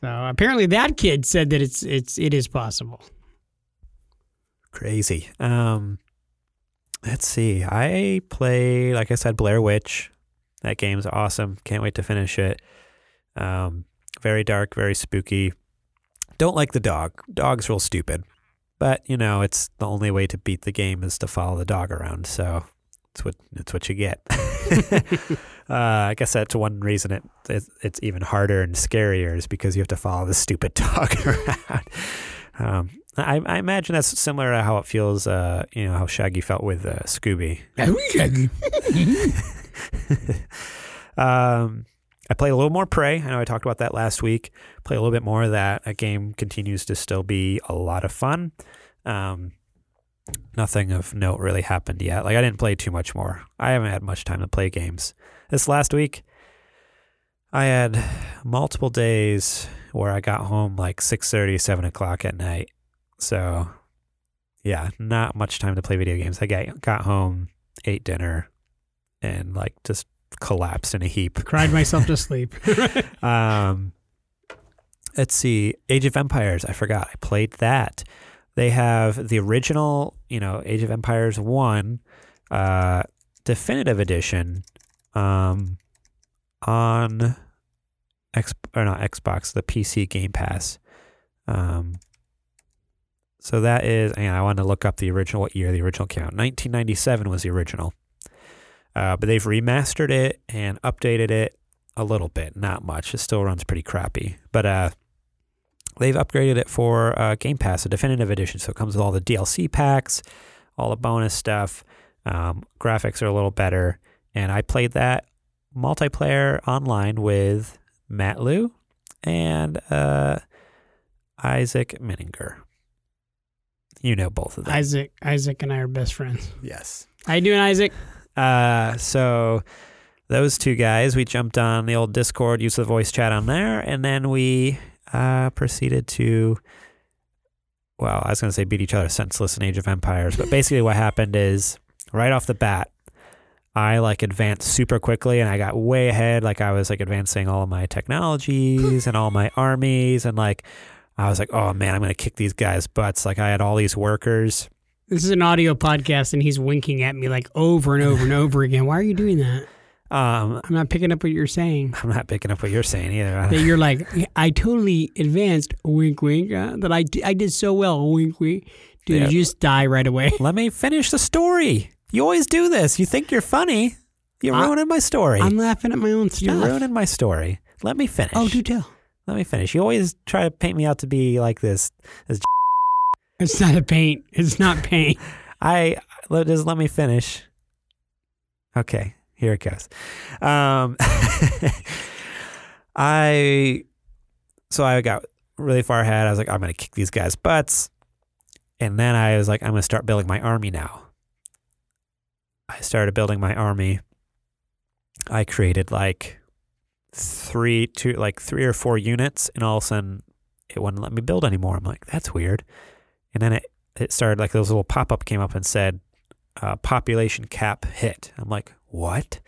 So apparently, that kid said that it's it's it is possible. Crazy. Um, let's see. I play, like I said, Blair Witch. That game's awesome. Can't wait to finish it. Um, very dark, very spooky. Don't like the dog. Dog's real stupid. But you know, it's the only way to beat the game is to follow the dog around. So it's what it's what you get. uh, I guess that's one reason it, it it's even harder and scarier is because you have to follow the stupid dog around. Um, I, I imagine that's similar to how it feels. Uh, you know how Shaggy felt with uh, Scooby. um, I played a little more Prey. I know I talked about that last week. Play a little bit more of that. That game continues to still be a lot of fun. Um, nothing of note really happened yet. Like I didn't play too much more. I haven't had much time to play games. This last week, I had multiple days where I got home like 6.30, 7 o'clock at night. So, yeah, not much time to play video games. I got, got home, ate dinner, and like just collapsed in a heap. Cried myself to sleep. Um, let's see, Age of Empires. I forgot. I played that. They have the original, you know, Age of Empires One, uh, definitive edition, um, on X or not Xbox, the PC Game Pass. Um, so that is, and I wanted to look up the original what year the original came out. 1997 was the original. Uh, but they've remastered it and updated it a little bit, not much. It still runs pretty crappy, but uh, they've upgraded it for uh, Game Pass, a definitive edition. So it comes with all the DLC packs, all the bonus stuff. Um, graphics are a little better, and I played that multiplayer online with Matt Liu and uh, Isaac Minninger. You know both of them. Isaac, Isaac, and I are best friends. yes. How you doing, Isaac? Uh, so those two guys, we jumped on the old Discord, used the voice chat on there, and then we uh, proceeded to, well, I was going to say beat each other senseless in Age of Empires, but basically what happened is right off the bat, I like advanced super quickly and I got way ahead. Like I was like advancing all of my technologies and all my armies and like I was like, oh man, I'm gonna kick these guys' butts. Like I had all these workers. This is an audio podcast, and he's winking at me like over and over and over again. Why are you doing that? Um, I'm not picking up what you're saying. I'm not picking up what you're saying either. That you're like, I totally advanced. Wink, wink. Uh, that I did so well. Wink, wink. Dude, Yeah. you just die right away. Let me finish the story. You always do this. You think you're funny. You're I- ruining my story. I'm laughing at my own stuff. You're ruining my story. Let me finish. Oh, do tell. Let me finish. You always try to paint me out to be like this. It's not a paint. It's not paint. I let just let me finish. Okay, here it goes. Um, I so I got really far ahead. I was like, I'm gonna kick these guys' butts, and then I was like, I'm gonna start building my army now. I started building my army. I created like three, two, like three or four units, and all of a sudden, it wouldn't let me build anymore. I'm like, that's weird. And then it it started like those little pop up came up and said uh, population cap hit. I'm like, what?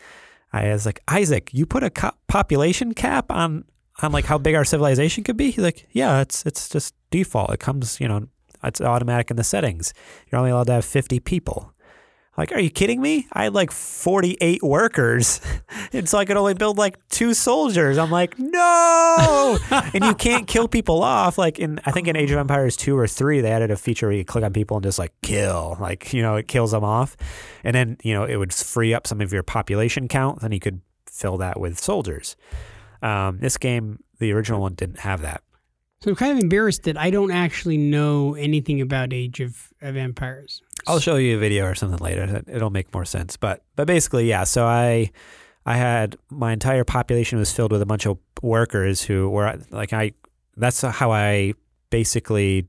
I was like, Isaac, you put a co- population cap on on like how big our civilization could be? He's like, yeah, it's it's just default. It comes, you know, it's automatic in the settings. You're only allowed to have 50 people. Like, are you kidding me? I had like 48 workers, and so I could only build like two soldiers. I'm like, no! and you can't kill people off. Like in, I think in Age of Empires two or three, they added a feature where you click on people and just like kill, like you know, it kills them off, and then you know it would free up some of your population count. Then you could fill that with soldiers. Um, this game, the original one, didn't have that. So I'm kind of embarrassed that I don't actually know anything about Age of, of Empires. I'll show you a video or something later. It'll make more sense. But but basically, yeah. So I I had my entire population was filled with a bunch of workers who were like I. That's how I basically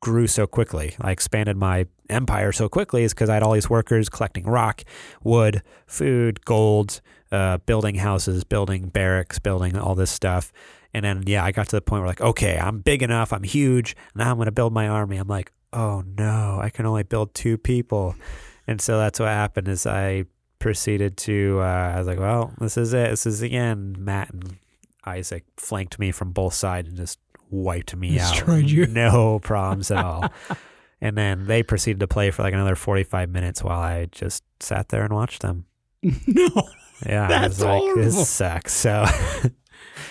grew so quickly. I expanded my empire so quickly is because I had all these workers collecting rock, wood, food, gold, uh, building houses, building barracks, building all this stuff. And then yeah, I got to the point where like, okay, I'm big enough, I'm huge. Now I'm gonna build my army. I'm like, oh no, I can only build two people. And so that's what happened is I proceeded to uh, I was like, well, this is it. This is the end. Matt and Isaac flanked me from both sides and just wiped me out. Destroyed you. No problems at all. and then they proceeded to play for like another 45 minutes while I just sat there and watched them. no. Yeah, I That's was like, horrible. this sucks. So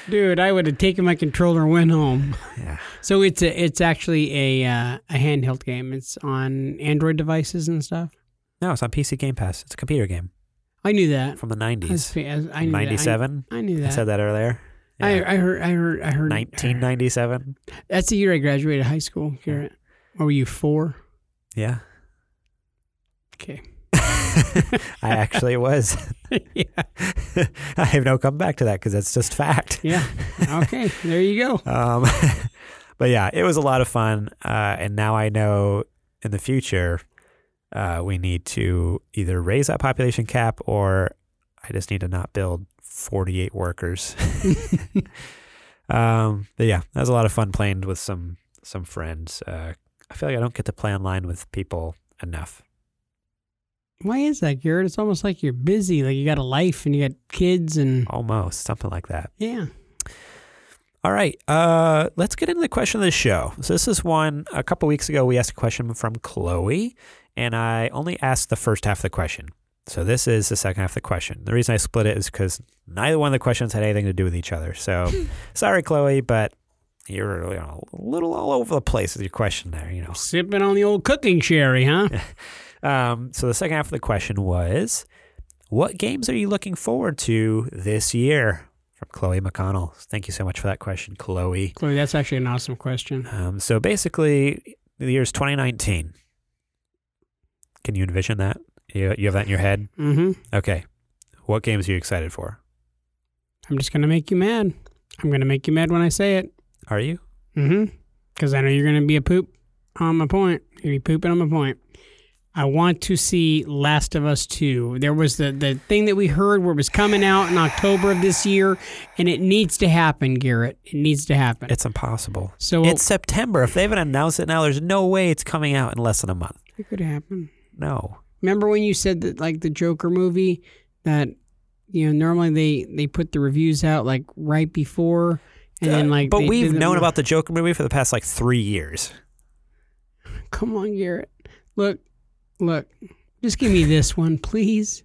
Dude, I would have taken my controller and went home. Yeah. So it's a, it's actually a uh, a handheld game. It's on Android devices and stuff. No, it's on PC Game Pass. It's a computer game I knew that. from the 90s. was- I knew that. I- I, knew I said that earlier. I, Yeah. I heard. I heard. I heard. 1997. That's the year I graduated high school, Garrett. Or were you four? Yeah. Okay. I actually was. yeah. I have no comeback to that because that's just fact. Yeah. Okay. there you go. Um, but yeah, it was a lot of fun. Uh, and now I know in the future, uh, we need to either raise that population cap or I just need to not build 48 workers. um, but yeah, that was a lot of fun playing with some, some friends. Uh, I feel like I don't get to play online with people enough. Why is that, Garrett? It's almost like you're busy. Like you got a life and you got kids and Almost something like that. yeah. All right, uh, let's get into the question of the show. So this is one. A couple weeks ago, we asked a question from Chloe, and I only asked the first half of the question. So this is the second half of the question. The reason I split it is because neither one of the questions had anything to do with each other. So sorry, Chloe, but you're you know, a little all over the place with your question there. You know. Sipping on the old cooking sherry, huh? Um, so the second half of the question was, what games are you looking forward to this year? From Chloe McConnell. Thank you so much for that question, Chloe. Chloe, that's actually an awesome question. Um, so basically, the year's 2019. Can you envision that? You, you have that in your head? Mm-hmm. Okay. What games are you excited for? I'm just gonna make you mad. I'm gonna make you mad when I say it. Are you? Mm-hmm. Because I know you're gonna be a poop on my point. You're gonna be pooping on my point. I want to see Last of Us 2. There was the, the thing that we heard where it was coming out in October of this year, and it needs to happen, Garrett. It needs to happen. It's impossible. so It's September. If they haven't announced it now, there's no way it's coming out in less than a month. it could happen. No. Remember when you said that like the Joker movie that you know normally they they put the reviews out like right before and then like Uh, but we've known about the Joker movie for the past like three years. Come on, Garrett. Look, look. Just give me this one, please.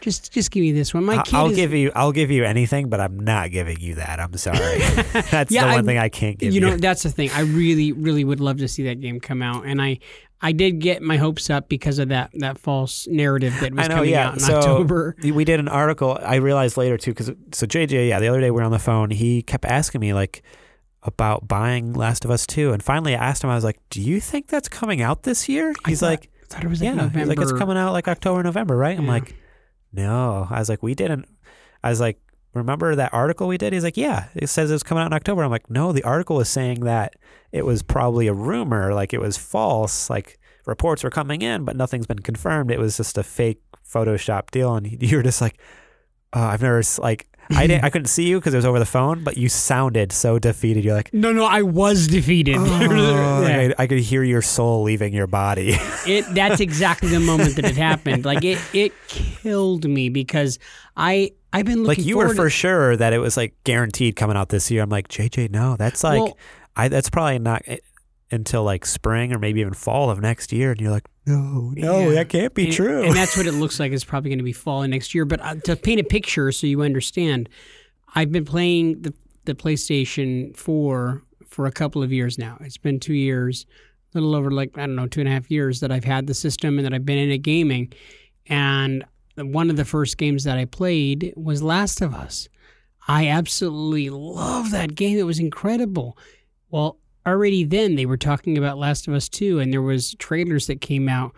Just just give me this one. My kid I'll is, give you. I'll give you anything, but I'm not giving you that. I'm sorry. That's Yeah, the one I- thing I can't give you you. know that's the thing. I really really would love to see that game come out and I I did get my hopes up because of that that false narrative that was know, coming yeah. out in so October. we did an article. I realized later too, because so JJ, yeah, the other day we were on the phone. He kept asking me like about buying Last of Us Two, and finally I asked him. I was like, "Do you think that's coming out this year?" He's thought- like, thought it was like "Yeah." November. He's like, "It's coming out like October, November, right?" I'm Yeah. like, "No." I was like, "We didn't." I was like, "Remember that article we did?" He's like, "Yeah." It says it's coming out in October. I'm like, "No, the article is saying that it was probably a rumor, like it was false, like." Reports were coming in, but nothing's been confirmed. It was just a fake Photoshop deal, and you were just like, oh, "I've never like I didn't I couldn't see you because it was over the phone, but you sounded so defeated. You're like, No, no, I was defeated. oh, Yeah. like I, I could hear your soul leaving your body. it that's exactly the moment that it happened. Like it it killed me because I I've been like you were for to, sure that it was like guaranteed coming out this year. I'm like, JJ, no, that's like Well- I that's probably not eh, until like spring or maybe even fall of next year. And you're like, no, no, Yeah. that can't be and, true. And that's what it looks like. It's probably going to be fall next year. But uh, to paint a picture so you understand, I've been playing the the PlayStation 4 for a couple of years now. It's been two years, a little over like I don't know two and a half years that I've had the system and that I've been into gaming. And one of the first games that I played was Last of Us. I absolutely love that game. It was incredible. Well, already then they were talking about Last of Us 2 and there was trailers that came out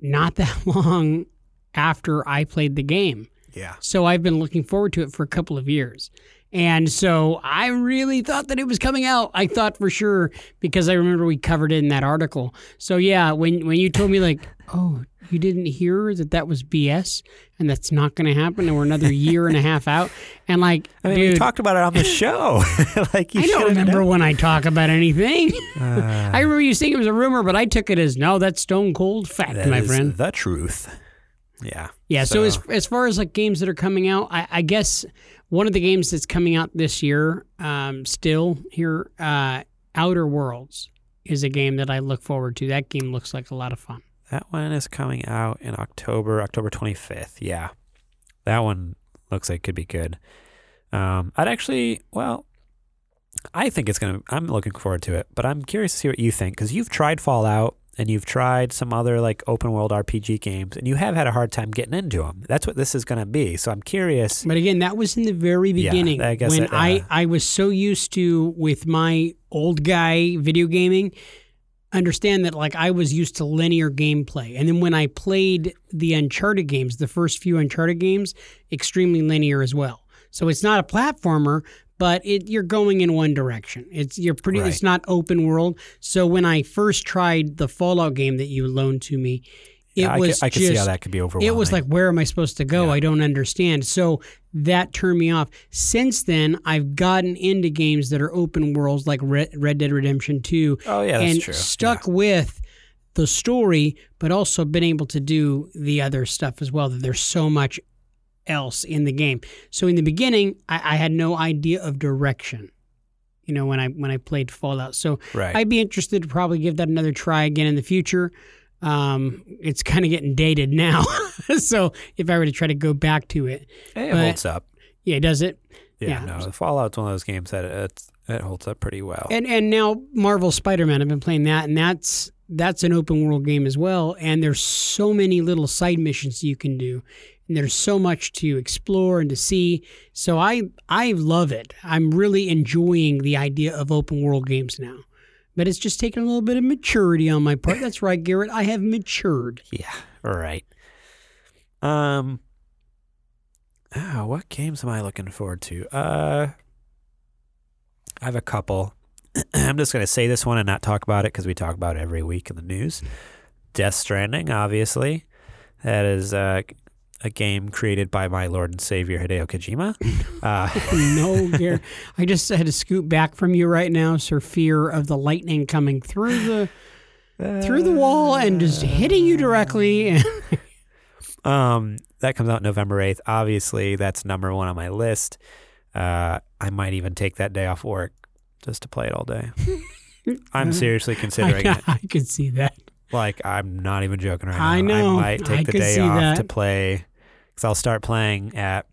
not that long after I played the game. yeah. So I've been looking forward to it for a couple of years. And so I really thought that it was coming out. I thought for sure because I remember we covered it in that article. So yeah, when when you told me like, "Oh, you didn't hear that that was BS and that's not going to happen and we're another year and a half out." And like, I mean, dude, we talked about it on the show. like you I don't remember known. when I talk about anything. Uh, I remember you saying it was a rumor, but I took it as no, that's stone cold fact, that my is friend. the truth. Yeah. Yeah. So, as as far as like games that are coming out, I, I guess one of the games that's coming out this year, um, still here, uh, Outer Worlds is a game that I look forward to. That game looks like a lot of fun. That one is coming out in October, October 25th. Yeah. That one looks like it could be good. Um, I'd actually, well, I think it's gonna. I'm looking forward to it, but I'm curious to see what you think because you've tried Fallout and you've tried some other like open world RPG games, and you have had a hard time getting into them. That's what this is gonna be. So I'm curious. But again, that was in the very Yeah, beginning I guess when it, uh, I, I was so used to with my old guy video gaming. Understand that like I was used to linear gameplay, and then when I played the Uncharted games, the first few Uncharted games, extremely linear as well. So it's not a platformer, but it you're going in one direction. It's you're pretty. It's not open world. So when I first tried the Fallout game that you loaned to me, it Yeah, I was could, I could just see how that could be overwhelming. it was like, where am I supposed to go? Yeah. I don't understand. So that turned me off. Since then, I've gotten into games that are open worlds like Red, Red Dead Redemption 2 oh yeah, that's and true. stuck with the story, but also been able to do the other stuff as well. That there's so much else in the game. So in the beginning, I, I had no idea of direction. You know, when I when I played Fallout, so right. I'd be interested to probably give that another try again in the future. Um, it's kind of getting dated now, so if I were to try to go back to it, it but- holds up. yeah, it does it? Yeah, yeah. no, Fallout's one of those games that it it holds up pretty well. And and now Marvel Spider Man, I've been playing that, and that's that's an open world game as well. And there's so many little side missions you can do, and there's so much to explore and to see. So I I love it. I'm really enjoying the idea of open world games now. But it's just taking a little bit of maturity on my part. That's right, Garrett. I have matured. Yeah, all right. Um, oh, what games am I looking forward to? Uh, I have a couple. I'm just gonna say this one and not talk about it because we talk about it every week in the news. Death Stranding, obviously, that is uh, a game created by my Lord and Savior Hideo Kojima. Uh, no, Garrett. I just had to scoot back from you right now, sir. Fear of the lightning coming through the through the wall and just hitting you directly. Um, that comes out November 8th. Obviously, that's number one on my list. Uh, I might even take that day off work just to play it all day. I'm seriously considering I, it. I could see that. Like, I'm not even joking right now. I know. I might take I the day off that. to play because I'll start playing at,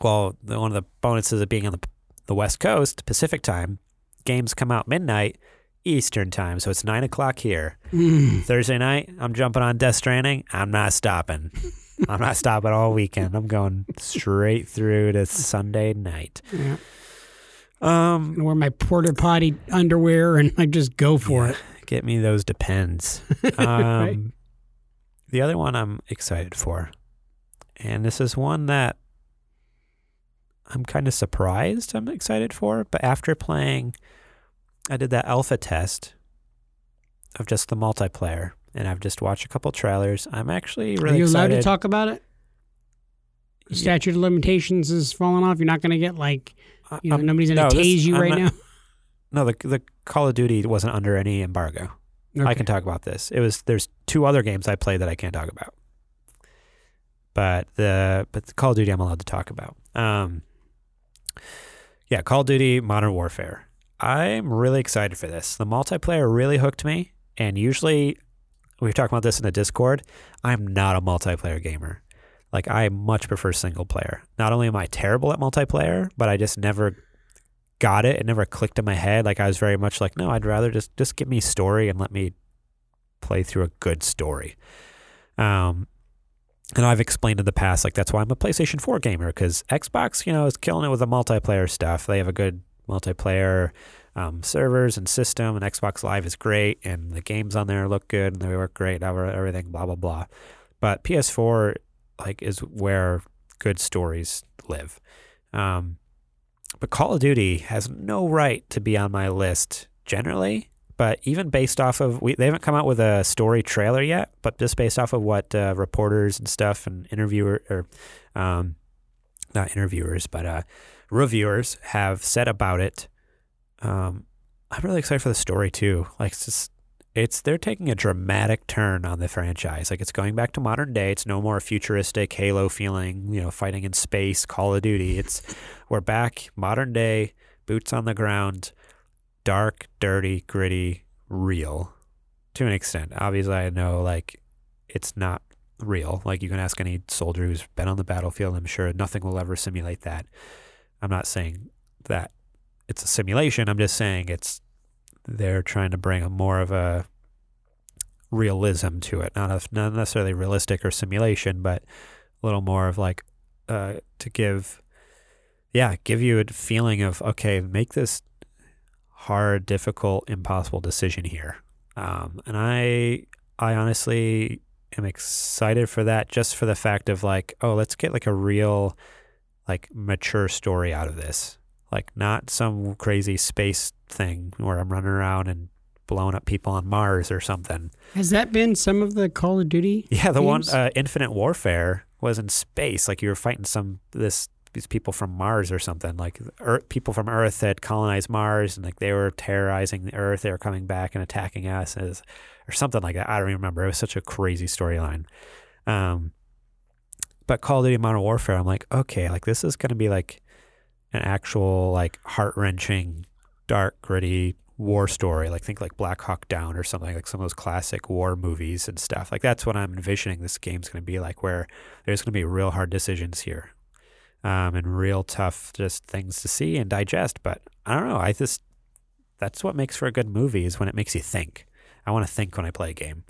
well, the, one of the bonuses of being on the, the West Coast, Pacific time, games come out midnight. Eastern time, so it's nine o'clock here. Mm. Thursday night, I'm jumping on Death Stranding. I'm not stopping. I'm not stopping all weekend. I'm going straight through to Sunday night. Yeah. Um, wear my porta potty underwear and I just go for Yeah. it. get me those depends. Um, The other one I'm excited for, and this is one that I'm kind of surprised I'm excited for, but after playing, I did that alpha test of just the multiplayer, and I've just watched a couple trailers. I'm actually really. Are you allowed to talk about it? The Yeah. statute of limitations is falling off. You're not going to get like, you know, I'm- nobody's going no, to this- tase you I'm right not- now. No, the the Call of Duty wasn't under any embargo. I can talk about this. It was there's two other games I played that I can't talk about. But the but the Call of Duty I'm allowed to talk about. Um Yeah, Call of Duty Modern Warfare. I'm really excited for this. The multiplayer really hooked me and usually we were talking about this in the Discord. I'm not a multiplayer gamer. Like I much prefer single player. Not only am I terrible at multiplayer, but I just never got it. It never clicked in my head. Like I was very much like, no, I'd rather just just give me story and let me play through a good story. Um, and I've explained in the past, like that's why I'm a PlayStation 4 gamer because Xbox, you know, is killing it with the multiplayer stuff. They have a good multiplayer um, servers and system, and Xbox Live is great, and the games on there look good and they work great. Everything, blah blah blah. But PS4, like, is where good stories live. Um, but Call of Duty has no right to be on my list generally. But even based off of, we, they haven't come out with a story trailer yet, but just based off of what uh, reporters and stuff and interviewer or um, not interviewers, but uh, reviewers have said about it. Um, I'm really excited for the story too. Like it's just, it's they're taking a dramatic turn on the franchise. Like it's going back to modern day. It's no more futuristic Halo feeling, you know, fighting in space, Call of Duty. It's we're back modern day, boots on the ground, dark, dirty, gritty, real to an extent. Obviously, I know like it's not real. Like you can ask any soldier who's been on the battlefield, I'm sure nothing will ever simulate that. I'm not saying that it's a simulation. I'm just saying it's they're trying to bring a more of a realism to it, not a, not necessarily realistic or simulation, but a little more of like uh, to give, yeah, give you a feeling of okay, make this hard, difficult, impossible decision here. Um, and I, I honestly am excited for that, just for the fact of like, oh, let's get like a real, like mature story out of this, like not some crazy space thing where I'm running around and blowing up people on Mars or something. Has that been some of the Call of Duty? Yeah, the one uh, Infinite Warfare was in space. Like you were fighting some this these people from Mars or something. Like Earth, people from Earth had colonized Mars, and like they were terrorizing the Earth. They were coming back and attacking us, as, or something like that. I don't even remember. It was such a crazy storyline. Um, but Call of Duty Modern Warfare, I'm like, okay, like this is going to be like an actual like heart wrenching, dark, gritty war story. Like think like Black Hawk Down or something like some of those classic war movies and stuff. Like that's what I'm envisioning this game's going to be like, where there's going to be real hard decisions here, um, and real tough just things to see and digest. But I don't know. I just that's what makes for a good movie is when it makes you think. I want to think when I play a game.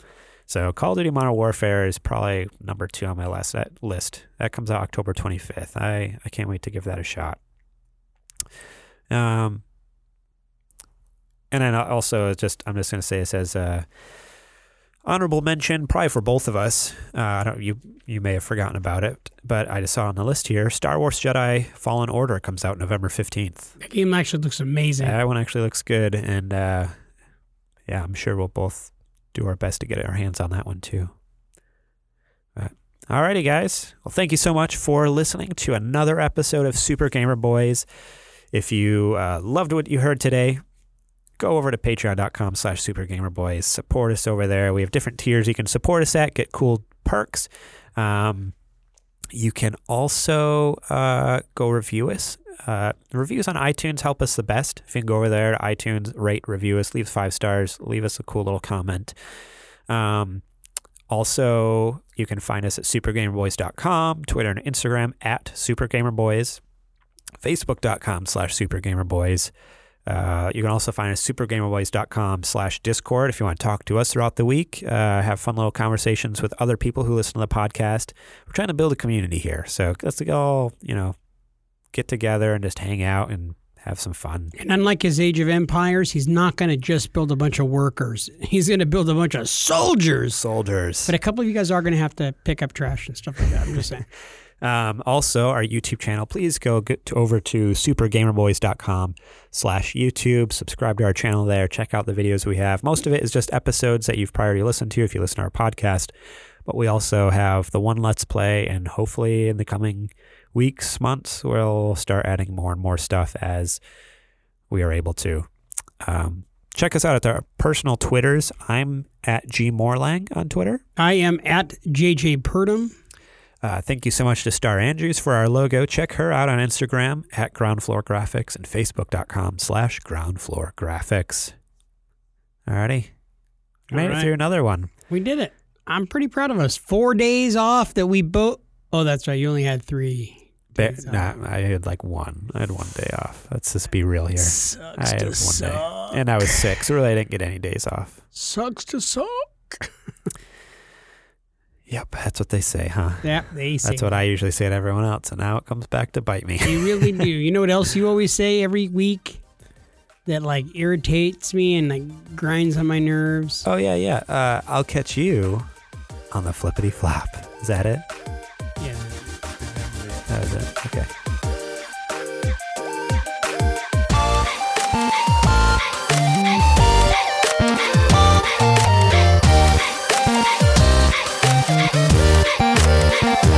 So Call of Duty Modern Warfare is probably number two on my last list. That comes out October 25th. I, I can't wait to give that a shot. Um, and then also just I'm just going to say it says uh, honorable mention, probably for both of us. Uh, I don't you you may have forgotten about it, but I just saw on the list here. Star Wars Jedi Fallen Order comes out November 15th. That game actually looks amazing. That one actually looks good, and uh, yeah, I'm sure we'll both do our best to get our hands on that one too. But, alrighty, guys. Well, thank you so much for listening to another episode of Super Gamer Boys. If you uh, loved what you heard today, go over to patreon.com slash supergamerboys. Support us over there. We have different tiers you can support us at, get cool perks. Um, you can also uh, go review us. Uh, reviews on iTunes help us the best. If you can go over there to iTunes, rate, review us, leave five stars, leave us a cool little comment. Um, also, you can find us at supergamerboys.com, Twitter and Instagram at supergamerboys, facebook.com slash supergamerboys. Uh, you can also find us supergamerboys.com slash discord if you want to talk to us throughout the week, uh, have fun little conversations with other people who listen to the podcast. We're trying to build a community here. So let's all, you know, get together and just hang out and have some fun. And unlike his Age of Empires, he's not going to just build a bunch of workers. He's going to build a bunch of soldiers. Soldiers. But a couple of you guys are going to have to pick up trash and stuff like that. I'm just saying. Um, also, our YouTube channel, please go to, over to supergamerboys.com slash YouTube. Subscribe to our channel there. Check out the videos we have. Most of it is just episodes that you've priorly listened to if you listen to our podcast. But we also have the one Let's Play, and hopefully in the coming weeks, months, we'll start adding more and more stuff as we are able to. Um, check us out at our personal Twitters. I'm at G Morlang on Twitter. I am at JJ Purdom. Uh, thank you so much to Star Andrews for our logo. Check her out on Instagram at Ground Floor Graphics and Facebook.com slash Ground Floor Graphics. Alrighty. Made All it through another one. We did it. I'm pretty proud of us. Four days off that we both. Oh, that's right. You only had three. Ba- nah, I had like one. I had one day off. Let's just be real here. Sucks I had to one suck. day. And I was sick, so really I didn't get any days off. Sucks to suck. Yep, that's what they say, huh? Yeah, they say. That's what I usually say to everyone else, and now it comes back to bite me. You really do. You know what else you always say every week that like irritates me and like grinds on my nerves? oh yeah, yeah. Uh, I'll catch you on the flippity flop. Is that it? Yeah. That was it. Okay. Bye.